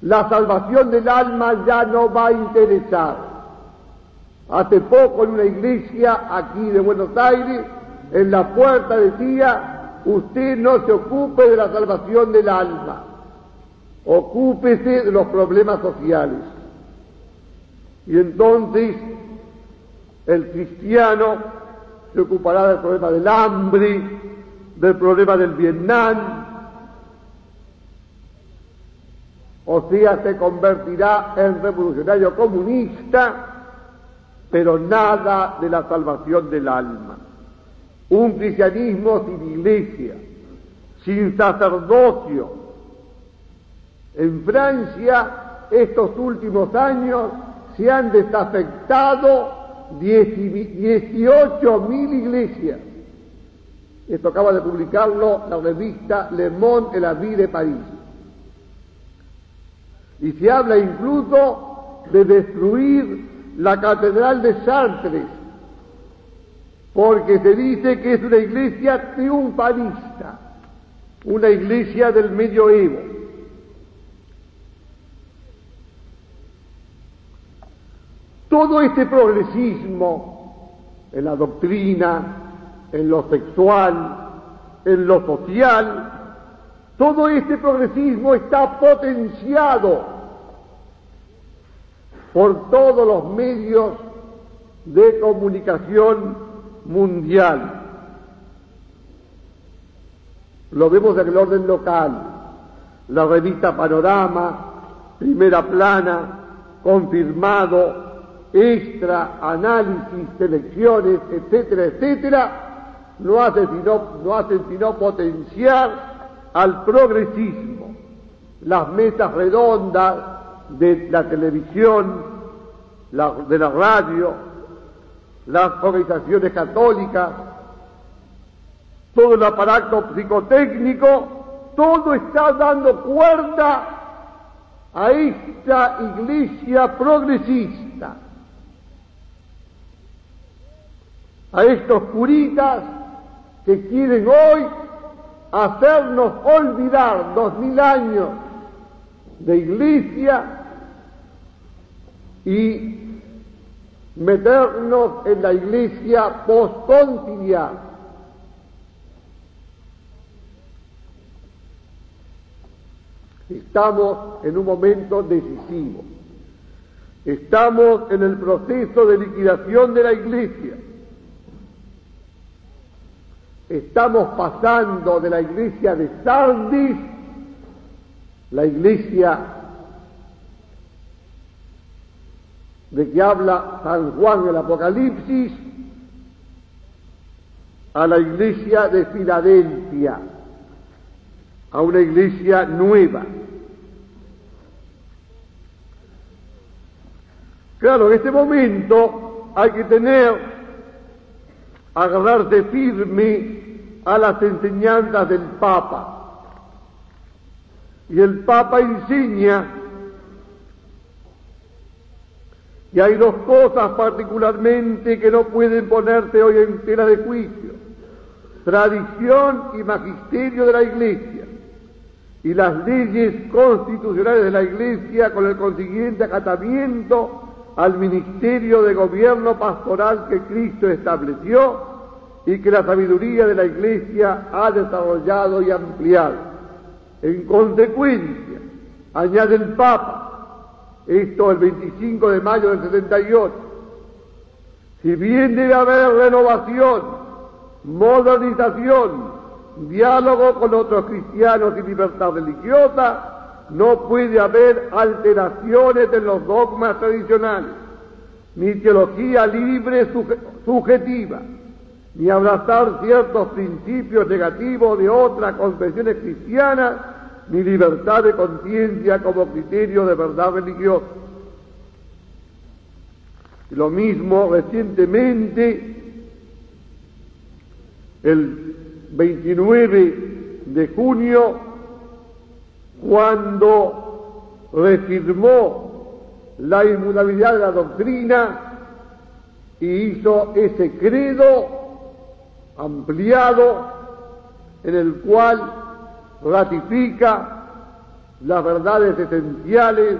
La salvación del alma ya no va a interesar Hace poco en una iglesia aquí de Buenos Aires, en la puerta decía, usted no se ocupe de la salvación del alma, ocúpese de los problemas sociales. Y entonces el cristiano se ocupará del problema del hambre, del problema del Vietnam, o sea, se convertirá en revolucionario comunista pero nada de la salvación del alma. Un cristianismo sin iglesia, sin sacerdocio. En Francia, estos últimos años, se han desafectado 18 mil iglesias. Esto acaba de publicarlo la revista Le Monde et la Vie de París. Y se habla incluso de destruir la Catedral de Chartres, porque se dice que es una iglesia triunfalista, una iglesia del medioevo. Todo este progresismo en la doctrina, en lo sexual, en lo social, todo este progresismo está potenciado por todos los medios de comunicación mundial. Lo vemos en el orden local, la revista Panorama, Primera Plana, Confirmado, Extra, Análisis, Selecciones, etcétera, etcétera, no hacen sino, no sino potenciar al progresismo. Las mesas redondas, de la televisión, de la radio, las organizaciones católicas, todo el aparato psicotécnico, todo está dando cuerda a esta iglesia progresista, a estos curitas que quieren hoy hacernos olvidar dos mil años de iglesia y meternos en la iglesia postconciliar. Estamos en un momento decisivo. Estamos en el proceso de liquidación de la iglesia. Estamos pasando de la iglesia de Sardis, la iglesia de que habla San Juan del Apocalipsis a la iglesia de Filadelfia, a una iglesia nueva. Claro, en este momento hay que tener, agarrarse firme a las enseñanzas del Papa. Y el Papa enseña y hay dos cosas particularmente que no pueden ponerse hoy en tela de juicio. Tradición y magisterio de la Iglesia. Y las leyes constitucionales de la Iglesia con el consiguiente acatamiento al ministerio de gobierno pastoral que Cristo estableció y que la sabiduría de la Iglesia ha desarrollado y ampliado. En consecuencia, añade el Papa, esto el 25 de mayo del 78. Si bien debe haber renovación, modernización, diálogo con otros cristianos y libertad religiosa, no puede haber alteraciones en los dogmas tradicionales, ni teología libre subjetiva, ni abrazar ciertos principios negativos de otras confesiones cristianas ni libertad de conciencia como criterio de verdad religiosa. Lo mismo recientemente, el 29 de junio, cuando refirmó la inmutabilidad de la doctrina y hizo ese credo ampliado en el cual ratifica las verdades esenciales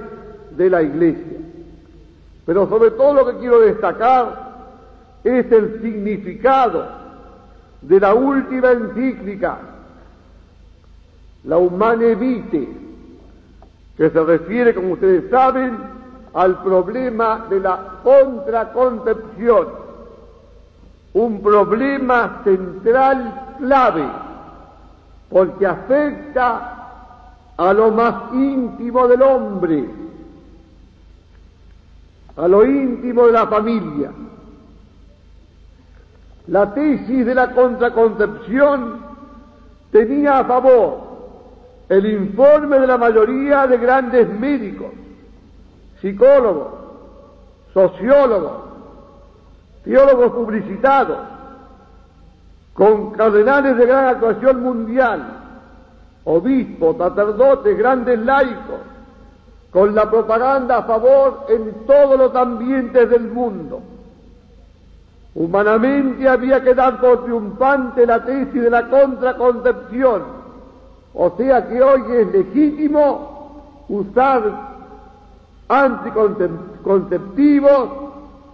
de la Iglesia. Pero sobre todo lo que quiero destacar es el significado de la última encíclica, la Humane Vitae, que se refiere, como ustedes saben, al problema de la contraconcepción, un problema central clave porque afecta a lo más íntimo del hombre, a lo íntimo de la familia. La tesis de la contraconcepción tenía a favor el informe de la mayoría de grandes médicos, psicólogos, sociólogos, teólogos publicitados, con cardenales de gran actuación mundial, obispos, sacerdotes, grandes laicos, con la propaganda a favor en todos los ambientes del mundo. Humanamente había que dar por triunfante la tesis de la contraconcepción, o sea que hoy es legítimo usar anticonceptivos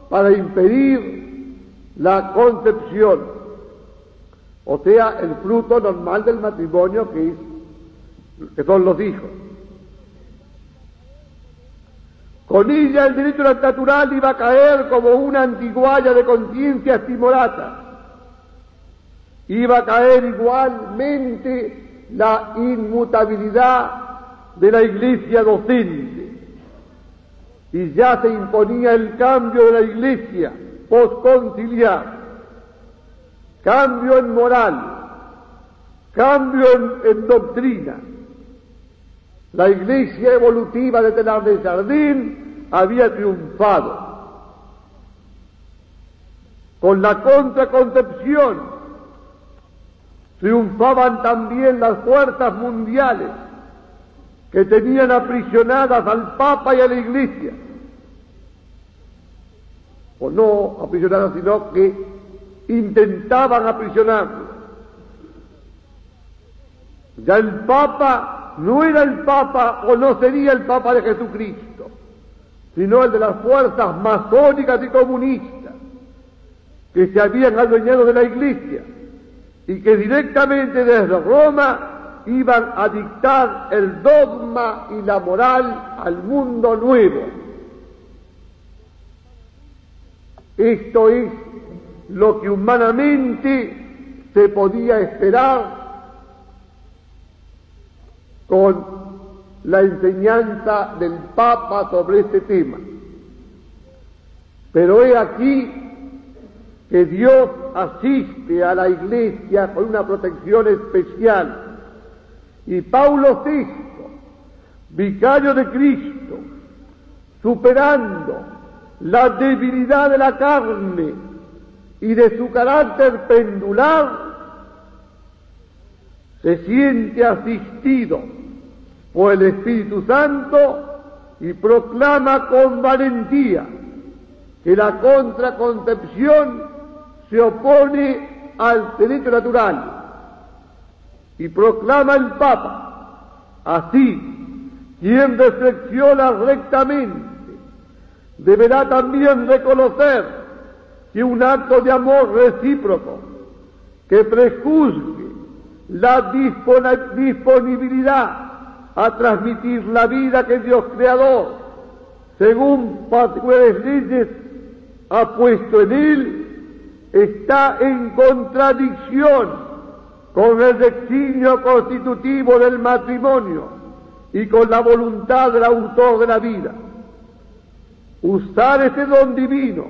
para impedir la concepción o sea, el fruto normal del matrimonio que, es, que son los hijos. Con ella el derecho natural iba a caer como una antiguaya de conciencia estimolata. Iba a caer igualmente la inmutabilidad de la iglesia docente. Y ya se imponía el cambio de la iglesia postconciliar cambio en moral, cambio en, doctrina. La iglesia evolutiva de Telar de Jardín había triunfado. Con la contraconcepción triunfaban también las fuerzas mundiales que tenían aprisionadas al Papa y a la Iglesia. O no aprisionadas, sino que intentaban aprisionarlo. Ya el Papa no era el Papa o no sería el Papa de Jesucristo, sino el de las fuerzas masónicas y comunistas que se habían adueñado de la Iglesia y que directamente desde Roma iban a dictar el dogma y la moral al mundo nuevo. Esto es lo que humanamente se podía esperar con la enseñanza del Papa sobre este tema. Pero he aquí que Dios asiste a la Iglesia con una protección especial. Y Paulo VI, vicario de Cristo, superando la debilidad de la carne y de su carácter pendular, se siente asistido por el Espíritu Santo y proclama con valentía que la contraconcepción se opone al derecho natural y proclama el Papa, así, quien reflexiona rectamente deberá también reconocer que un acto de amor recíproco que prejuzgue la disponibilidad a transmitir la vida que Dios creador, según particulares leyes, ha puesto en él, está en contradicción con el designio constitutivo del matrimonio y con la voluntad del autor de la vida. Usar ese don divino,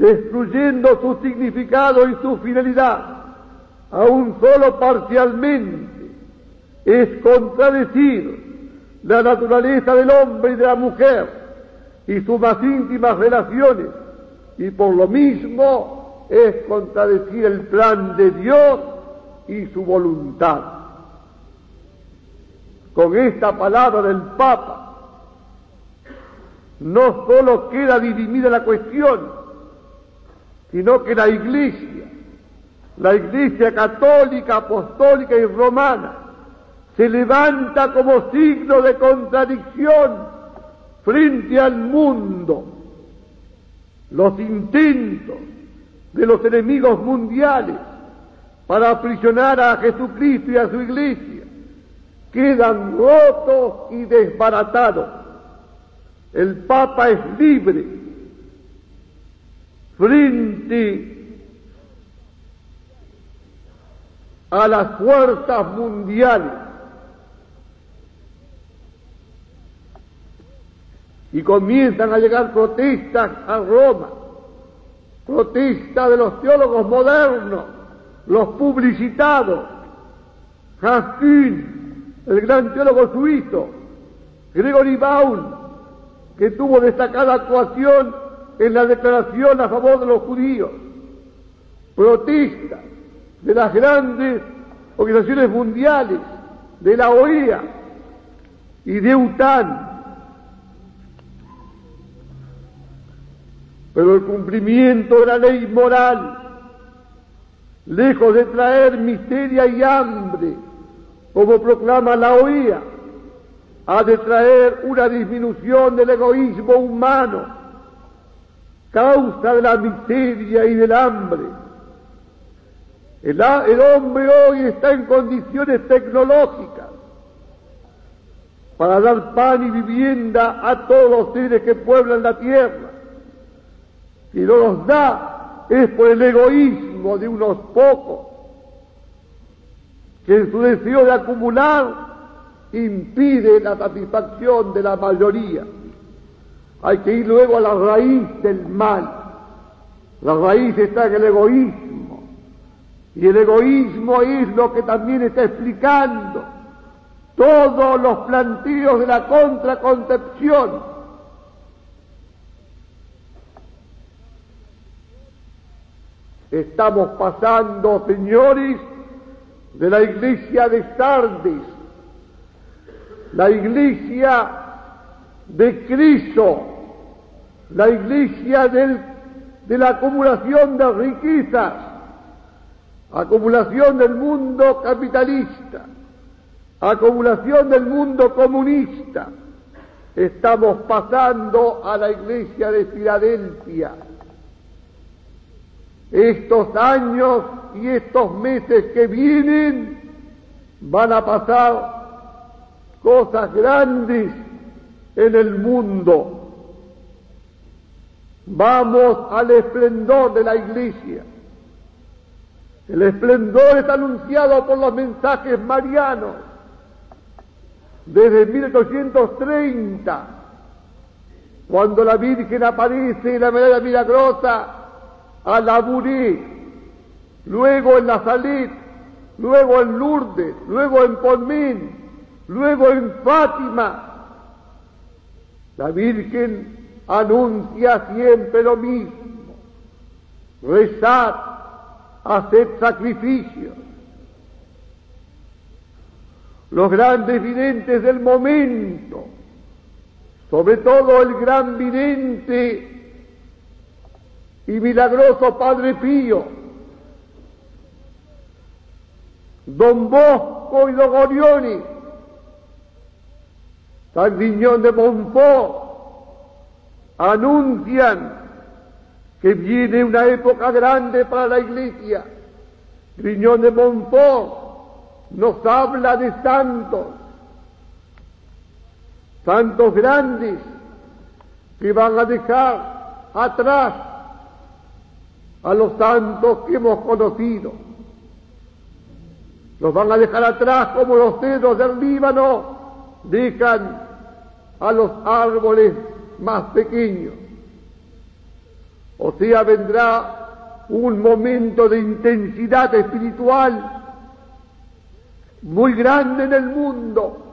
destruyendo su significado y su finalidad, aún solo parcialmente, es contradecir la naturaleza del hombre y de la mujer y sus más íntimas relaciones, y por lo mismo es contradecir el plan de Dios y su voluntad. Con esta palabra del Papa, no solo queda dirimida la cuestión, sino que la Iglesia, la Iglesia católica, apostólica y romana, se levanta como signo de contradicción frente al mundo. Los intentos de los enemigos mundiales para aprisionar a Jesucristo y a su iglesia quedan rotos y desbaratados. El Papa es libre frente a las fuerzas mundiales. Y comienzan a llegar protestas a Roma, protestas de los teólogos modernos, los publicitados, Haskin, el gran teólogo suizo, Gregory Baul, que tuvo destacada actuación en la declaración a favor de los judíos, protestas de las grandes organizaciones mundiales, de la OEA y de UTAN, Pero el cumplimiento de la ley moral, lejos de traer miseria y hambre, como proclama la OEA, ha de traer una disminución del egoísmo humano, causa de la miseria y del hambre. El, el hombre hoy está en condiciones tecnológicas para dar pan y vivienda a todos los seres que pueblan la tierra si no los da es por el egoísmo de unos pocos que en su deseo de acumular impide la satisfacción de la mayoría. Hay que ir luego a la raíz del mal. La raíz está en el egoísmo. Y el egoísmo es lo que también está explicando todos los planteos de la contraconcepción Estamos pasando, señores, de la iglesia de Sardes, la iglesia de Cristo, la iglesia de la acumulación de riquezas, acumulación del mundo capitalista, acumulación del mundo comunista. Estamos pasando a la iglesia de Filadelfia estos años y estos meses que vienen van a pasar cosas grandes en el mundo. Vamos al esplendor de la iglesia. El esplendor es anunciado por los mensajes marianos desde 1830, cuando la Virgen aparece en la medalla milagrosa a Laburí, luego en Nazaret, luego en Lourdes, luego en Ponmín, luego en Fátima. La Virgen anuncia siempre lo mismo. Rezad, haced sacrificios. Los grandes videntes del momento, sobre todo el gran vidente y milagroso Padre Pío, Don Bosco y Don Gorioni, San Viñón de Montfort, anuncian que viene una época grande para la iglesia. Griñón de Montfort nos habla de santos, santos grandes que van a dejar atrás a los santos que hemos conocido. Los van a dejar atrás como los cedros del Líbano dejan a los árboles más pequeños. O sea, vendrá un momento de intensidad espiritual muy grande en el mundo,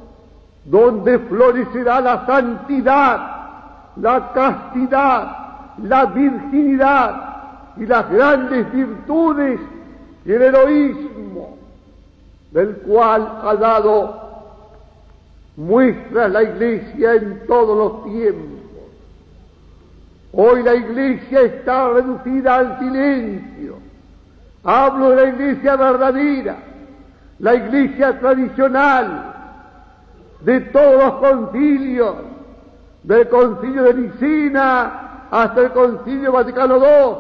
donde florecerá la santidad, la castidad, la virginidad y las grandes virtudes y el heroísmo del cual ha dado muestra la iglesia en todos los tiempos. Hoy la iglesia está reducida al silencio. Hablo de la iglesia verdadera, la iglesia tradicional, de todos los concilios, del concilio de Nicina hasta el concilio Vaticano II.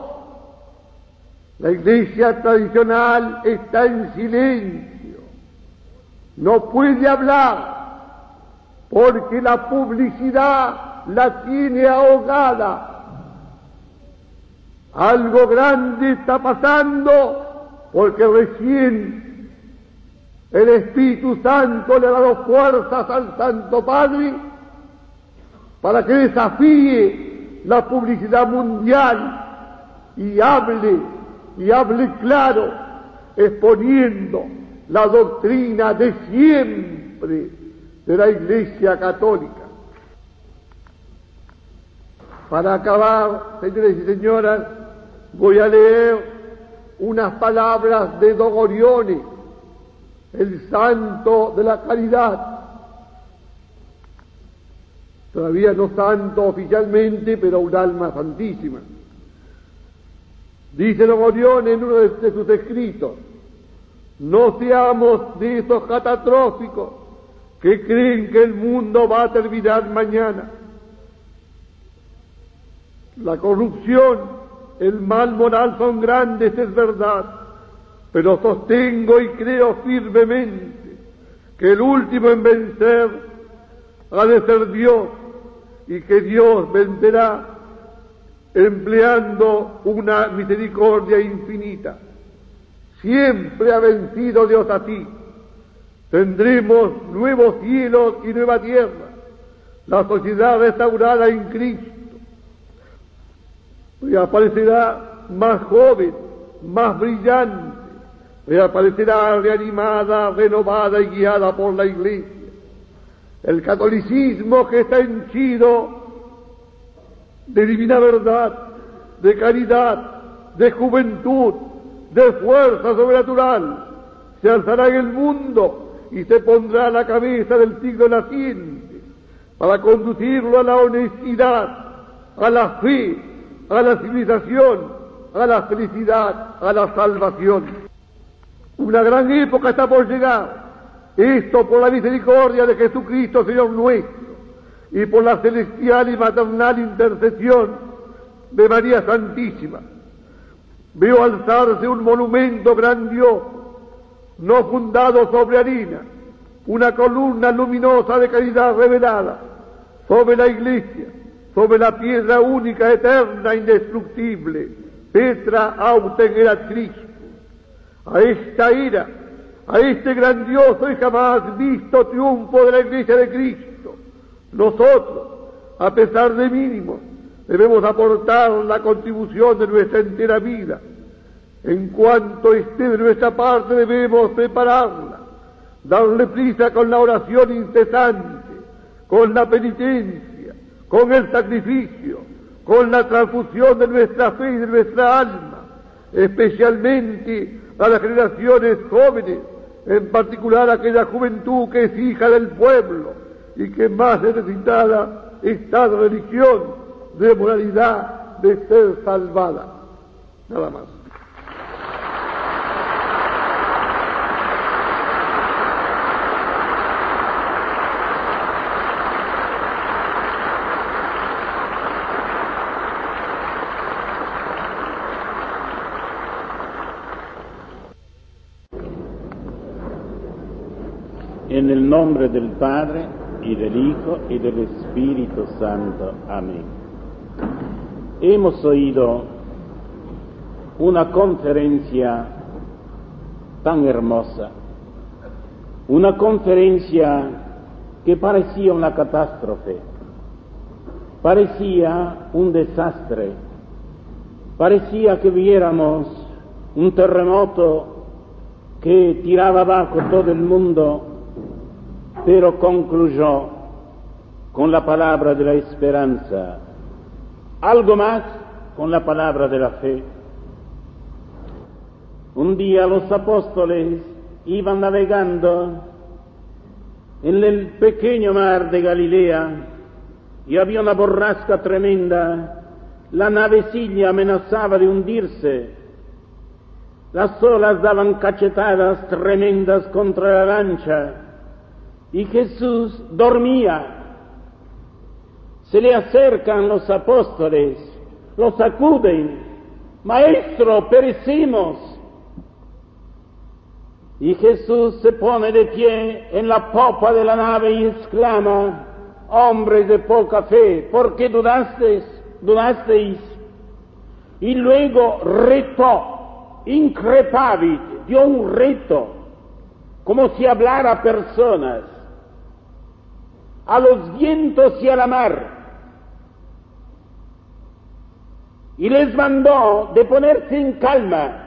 La iglesia tradicional está en silencio, no puede hablar, porque la publicidad la tiene ahogada. Algo grande está pasando porque recién el Espíritu Santo le ha dado fuerzas al Santo Padre para que desafíe la publicidad mundial y hable, y hable claro, exponiendo la doctrina de siempre de la Iglesia Católica. Para acabar, señores y señoras, voy a leer unas palabras de Dogorione, el santo de la caridad. Todavía no santo oficialmente, pero un alma santísima. Dice Dogorione en uno de sus escritos, no seamos de esos catastróficos que creen que el mundo va a terminar mañana. La corrupción, el mal moral son grandes, es verdad, pero sostengo y creo firmemente que el último en vencer ha de ser Dios y que Dios vencerá empleando una misericordia infinita. Siempre ha vencido Dios a ti Tendremos nuevos cielos y nueva tierra, la sociedad restaurada en Cristo. Reaparecerá más joven, más brillante, reaparecerá reanimada, renovada y guiada por la Iglesia. El catolicismo que está henchido de divina verdad, de caridad, de juventud, de fuerza sobrenatural, se alzará en el mundo y se pondrá a la cabeza del siglo naciente para conducirlo a la honestidad, a la fe, a la civilización, a la felicidad, a la salvación. Una gran época está por llegar. Esto por la misericordia de Jesucristo, Señor nuestro, y por la celestial y maternal intercesión de María Santísima. Veo alzarse un monumento grandioso no fundado sobre harina, una columna luminosa de caridad revelada sobre la iglesia, sobre la piedra única, eterna, indestructible, Petra auten era Cristo. A esta ira, a este grandioso y jamás visto triunfo de la iglesia de Cristo, nosotros, a pesar de mínimos, debemos aportar la contribución de nuestra entera vida en cuanto esté de nuestra parte debemos prepararla, darle prisa con la oración incesante, con la penitencia, con el sacrificio, con la transfusión de nuestra fe y de nuestra alma, especialmente a las generaciones jóvenes, en particular a aquella juventud que es hija del pueblo y que más necesitada está de religión, de moralidad, de ser salvada. Nada más. En el del Padre, y del Hijo, y del Espíritu Santo. Amén. Hemos oído una conferencia tan hermosa, una conferencia que parecía una catástrofe, parecía un desastre, parecía que viéramos un terremoto que tiraba abajo todo el mundo pero concluyó con la palabra de la esperanza, algo más con la palabra de la fe. Un día los apóstoles iban navegando en el pequeño mar de Galilea y había una borrasca tremenda, la navecilla amenazaba de hundirse, las olas daban cachetadas tremendas contra la lancha, y Jesús dormía. Se le acercan los apóstoles, lo sacuden, Maestro, perecimos. Y Jesús se pone de pie en la popa de la nave y exclama, hombres de poca fe, ¿por qué dudasteis? dudasteis? Y luego retó, increpavit, dio un reto, como si hablara a personas a los vientos y a la mar. Y les mandó de ponerse en calma.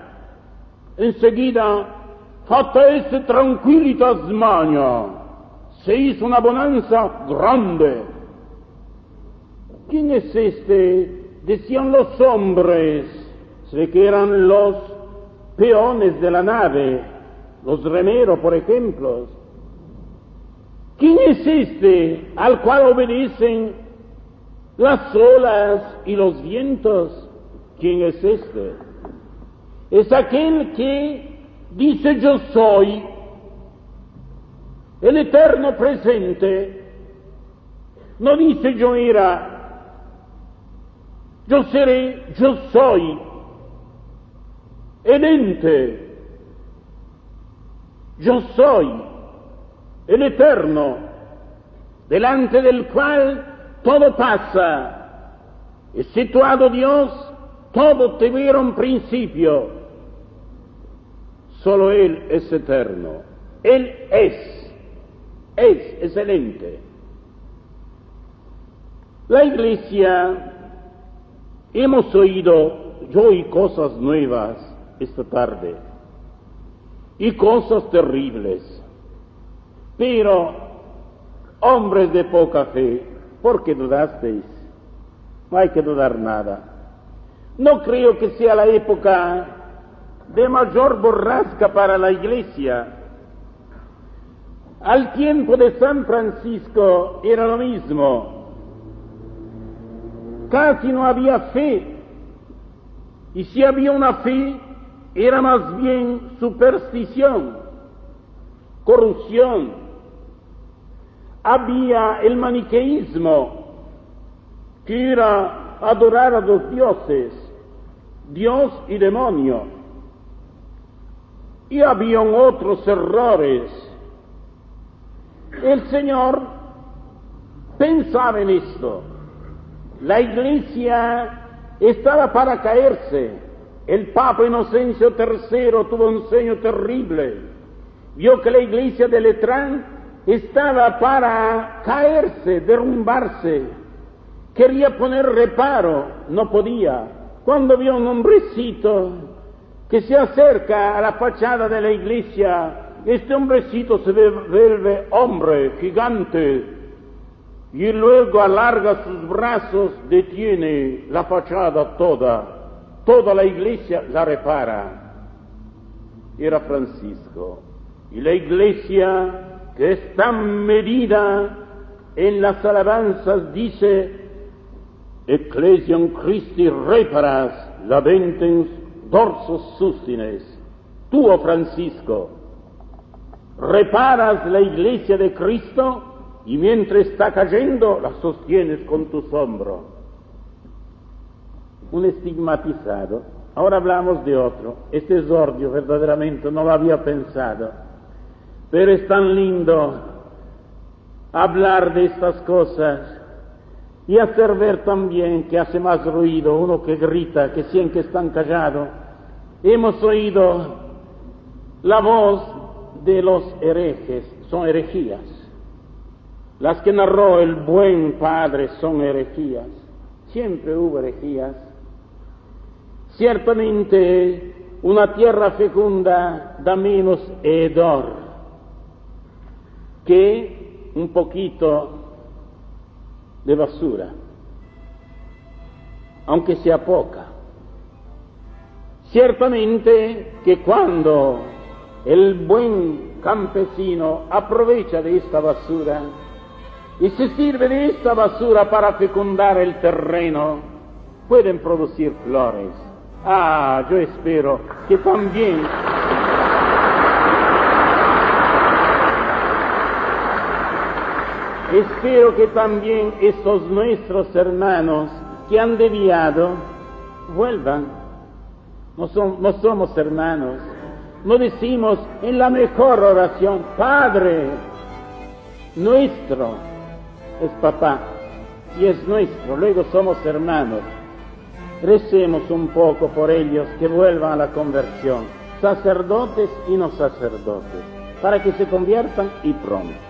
Enseguida, fatta ese tranquilitas maña, se hizo una bonanza grande. ¿Quién es este? Decían los hombres, se que eran los peones de la nave, los remeros, por ejemplo, ¿Quién es este al cual obedecen las olas y los vientos? ¿Quién es este? Es aquel que dice yo soy, el eterno presente, no dice yo era, yo seré, yo soy, el ente, yo soy el eterno, delante del cual todo pasa, situado Dios, todo tuvieron principio, solo Él es eterno, Él es, es excelente. La iglesia, hemos oído, yo oí cosas nuevas esta tarde y cosas terribles. Pero, hombres de poca fe, ¿por qué dudasteis? No hay que dudar nada. No creo que sea la época de mayor borrasca para la iglesia. Al tiempo de San Francisco era lo mismo. Casi no había fe. Y si había una fe, era más bien superstición, corrupción, había el maniqueísmo, que era adorar a dos dioses, Dios y demonio. Y habían otros errores. El Señor pensaba en esto. La iglesia estaba para caerse. El Papa Inocencio III tuvo un sueño terrible. Vio que la iglesia de Letrán estaba para caerse, derrumbarse. Quería poner reparo, no podía. Cuando vio un hombrecito que se acerca a la fachada de la iglesia, este hombrecito se vuelve hombre, gigante, y luego alarga sus brazos, detiene la fachada toda, toda la iglesia la repara. Era Francisco. Y la iglesia, que es tan medida en las alabanzas, dice, Ecclesiam Christi reparas, la ventens dorsos sustines. Tú, oh Francisco, reparas la iglesia de Cristo y mientras está cayendo la sostienes con tus hombros. Un estigmatizado. Ahora hablamos de otro. Este es Ordio, verdaderamente no lo había pensado. Pero es tan lindo hablar de estas cosas y hacer ver también que hace más ruido uno que grita que siempre están callados. Hemos oído la voz de los herejes, son herejías. Las que narró el buen padre son herejías. Siempre hubo herejías. Ciertamente una tierra fecunda da menos hedor que un poquito de basura, aunque sea poca. Ciertamente que cuando el buen campesino aprovecha de esta basura y se sirve de esta basura para fecundar el terreno, pueden producir flores. Ah, yo espero que también Espero que también estos nuestros hermanos que han deviado vuelvan. No, somos hermanos. No decimos en la mejor oración, Padre nuestro es papá y es nuestro, luego somos hermanos. Recemos un poco por ellos que vuelvan a la conversión, sacerdotes y no sacerdotes, para que se conviertan y pronto.